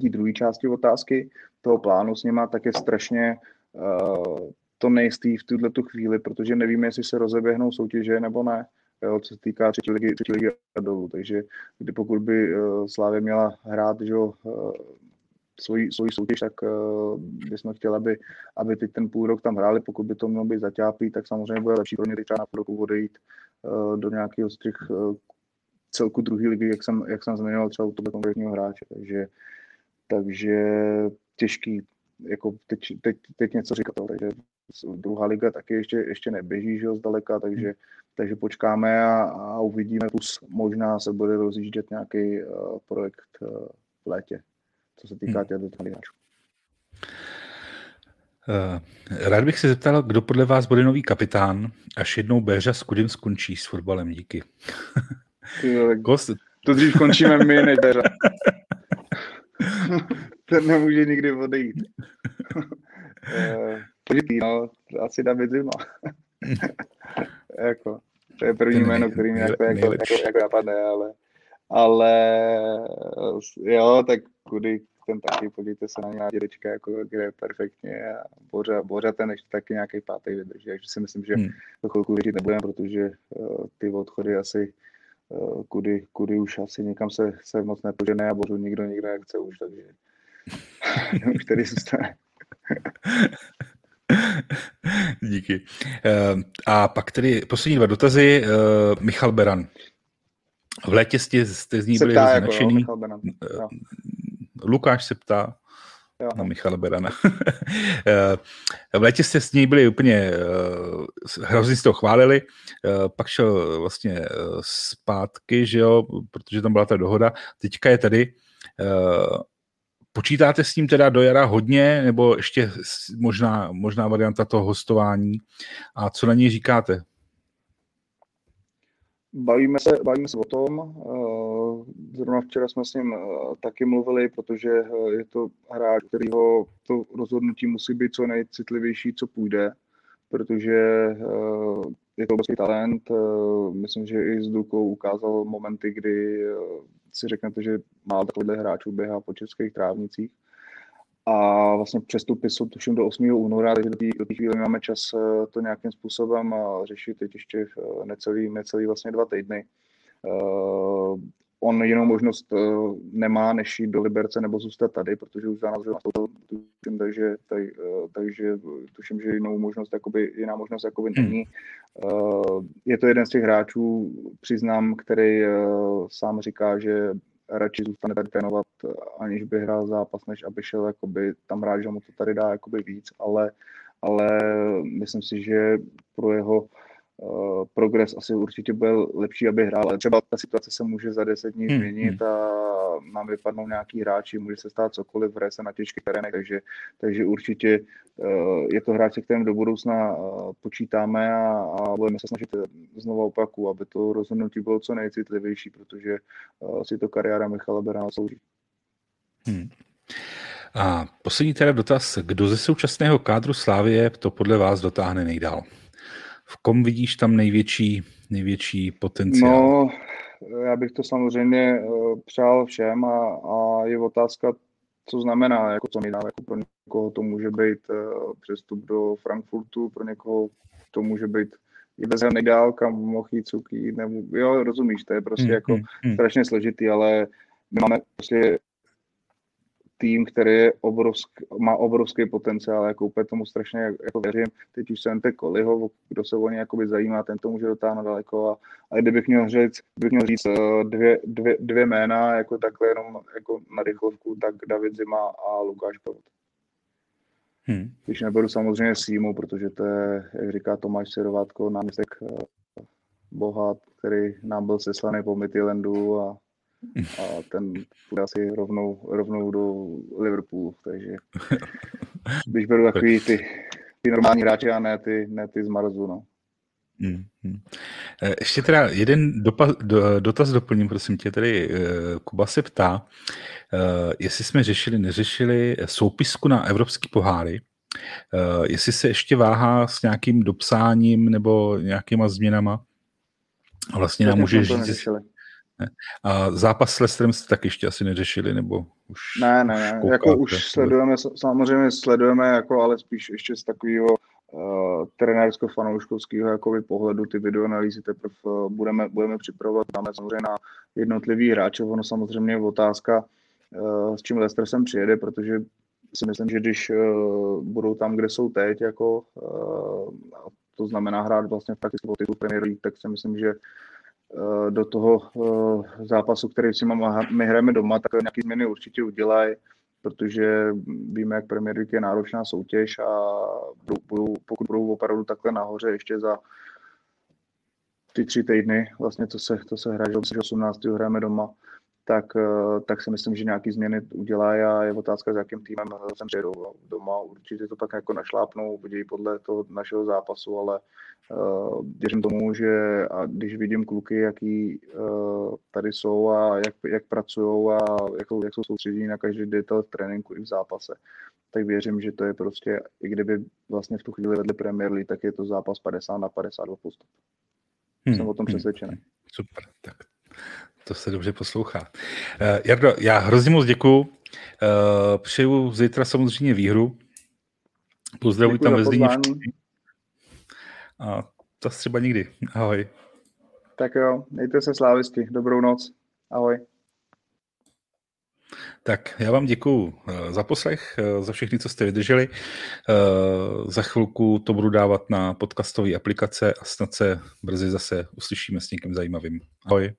té druhé části otázky, toho plánu s nima, tak je strašně uh, to nejistý v tuhle tu chvíli, protože nevíme, jestli se rozeběhnou soutěže nebo ne, jo, co se týká třetí ligy, třetí ligy a dolů. Takže kdy pokud by uh, Slávě měla hrát že, uh, svoji, svoji soutěž, tak uh, bychom chtěli, aby, aby teď ten půl rok tam hráli. Pokud by to mělo být zaťápí, tak samozřejmě bude lepší pro ně třeba na půl roku odejít uh, do nějakého z těch uh, celku druhé ligy, jak jsem, jak jsem zmiňoval třeba u toho konkrétního hráče. Takže takže těžký, jako teď, teď, teď něco říkat, takže druhá liga taky ještě, ještě neběží, že jo, zdaleka, takže, takže počkáme a, a uvidíme, plus možná se bude rozjíždět nějaký uh, projekt uh, v létě, co se týká hmm. těch hráčů. Uh, rád bych se zeptal, kdo podle vás bude nový kapitán, až jednou Béřa s Kudin skončí s fotbalem. Díky. Kost... To dřív končíme my, než Béřa. ten nemůže nikdy odejít. Počkej, no, asi David Zima. jako, to je první ten jméno, který mi jako, jako, jako, jako napadne, ale, ale jo, tak kudy ten taky, podívejte se na něj, dědečka, jako, kde perfektně a Bořa, Bořa ten ještě taky nějaký pátý vydrží, takže si myslím, že hmm. to chvilku věřit nebudeme, protože uh, ty odchody asi kudy, kudy už asi někam se, se moc nepožené a Bořu nikdo nikdo nechce už, takže už tady zůstane. Díky. Uh, a pak tedy poslední dva dotazy. Uh, Michal Beran. V létě jste, jste z ní byli jako, no, Lukáš se ptá. Jo. na Michala Berana. v létě jste s ní byli úplně, hrozně jste ho chválili, pak šel vlastně zpátky, že jo, protože tam byla ta dohoda, teďka je tady, Počítáte s ním teda do jara hodně, nebo ještě možná, možná varianta toho hostování? A co na něj říkáte? Bavíme se, bavíme se o tom. Eh, zrovna včera jsme s ním eh, taky mluvili, protože eh, je to hráč, kterýho to rozhodnutí musí být co nejcitlivější, co půjde, protože je to obrovský talent. Myslím, že i s Dukou ukázal momenty, kdy si řeknete, že málo takovýchhle hráčů běhá po českých trávnicích. A vlastně přestupy jsou tuším do 8. února, takže do té chvíli máme čas eh, to nějakým způsobem eh, řešit, teď ještě eh, necelý, necelý vlastně dva týdny. On jinou možnost nemá, než jít do Liberce nebo zůstat tady, protože už za nás tuším, takže, taj, takže tuším, že jinou možnost, jakoby, jiná možnost jakoby hmm. není. Je to jeden z těch hráčů, přiznám, který sám říká, že radši zůstane tady trénovat, aniž by hrál zápas, než aby šel jakoby, tam hrát, že mu to tady dá jakoby víc, ale, ale myslím si, že pro jeho uh, progres asi určitě byl lepší, aby hrál, ale třeba ta situace se může za deset dní hmm. změnit hmm. a nám vypadnou nějaký hráči, může se stát cokoliv, hraje se na těžkých terénech, takže, takže určitě uh, je to hráč, se kterým do budoucna uh, počítáme a, a budeme se snažit znovu opaku, aby to rozhodnutí bylo co nejcitlivější, protože si to kariéra Michala Berana slouží. Hmm. A poslední teda dotaz. Kdo ze současného kádru Slávie to podle vás dotáhne nejdál? V kom vidíš tam největší, největší potenciál? No, já bych to samozřejmě uh, přál všem a, a je otázka, co znamená, jako co nejdál, jako pro někoho to může být uh, přestup do Frankfurtu, pro někoho to může být i bez nejdál, kam mohl jít Cuky, nebo, jo, rozumíš, to je prostě hmm, jako hmm. strašně složitý, ale my máme prostě tým, který je obrovsk, má obrovský potenciál, jako úplně tomu strašně jako věřím. Teď už jsem teď Koliho, kdo se o ně jakoby zajímá, ten to může dotáhnout daleko a, a kdybych měl říct, kdybych měl říct eh, dvě, dvě, dvě jména, jako takhle jenom jako na rychlovku, tak David Zima a Lukáš Pavot. Hmm. Když neberu samozřejmě Símu, protože to je, jak říká Tomáš Sirovátko, náměstek eh, Boha, který nám byl seslaný po Mitylandu a a ten půjde asi rovnou, rovnou do Liverpoolu, takže když beru takový ty, ty normální hráče a ne ty, ne ty z Marzu, no. Hmm, hmm. Ještě teda jeden dopa, do, dotaz doplním, prosím tě, tady eh, Kuba se ptá, eh, jestli jsme řešili, neřešili soupisku na evropský poháry, jestli se ještě váhá s nějakým dopsáním nebo nějakýma změnama. Vlastně nám může říct. Ne? A zápas s Lesterem jste tak ještě asi neřešili, nebo už? Ne, ne, ne. Koukáte, jako už sledujeme, samozřejmě sledujeme, jako, ale spíš ještě z takového uh, trenérsko-fanouškovského jakoby, pohledu ty videoanalýzy teprve uh, budeme, budeme připravovat. Máme samozřejmě na jednotlivý hráče, ono samozřejmě je otázka, uh, s čím Leicester sem přijede, protože si myslím, že když uh, budou tam, kde jsou teď, jako, uh, to znamená hrát vlastně v titul Premier League, tak si myslím, že Eh, do toho eh, zápasu, který si my hrajeme doma, tak nějaké změny určitě udělají, protože víme, jak Premier League je náročná soutěž a budou, pokud budou opravdu takhle nahoře ještě za ty tři týdny, vlastně to se, to se hraje, že 18. hrajeme doma, tak, eh, tak si myslím, že nějaký změny udělá a je otázka, s jakým týmem sem přijedou. Doma určitě to tak jako našlápnou, udějí podle toho našeho zápasu, ale uh, věřím tomu, že a když vidím kluky, jaký uh, tady jsou a jak, jak pracují a jak, jak jsou soustředění na každý detail v tréninku i v zápase, tak věřím, že to je prostě, i kdyby vlastně v tu chvíli vedli Premier League, tak je to zápas 50 na 52 postup. Hmm. Jsem o tom hmm. přesvědčený. Super, tak to se dobře poslouchá. Uh, Jardo, já hrozně moc děkuju. Uh, přeju zítra samozřejmě výhru. Pozdravuji tam ve Zlíně. A to třeba nikdy. Ahoj. Tak jo, mějte se slávisti. Dobrou noc. Ahoj. Tak já vám děkuju eh, za poslech, za všechny, co jste vydrželi. Za chvilku to budu dávat na podcastové aplikace a snad se brzy zase uslyšíme s někým zajímavým. Ahoj.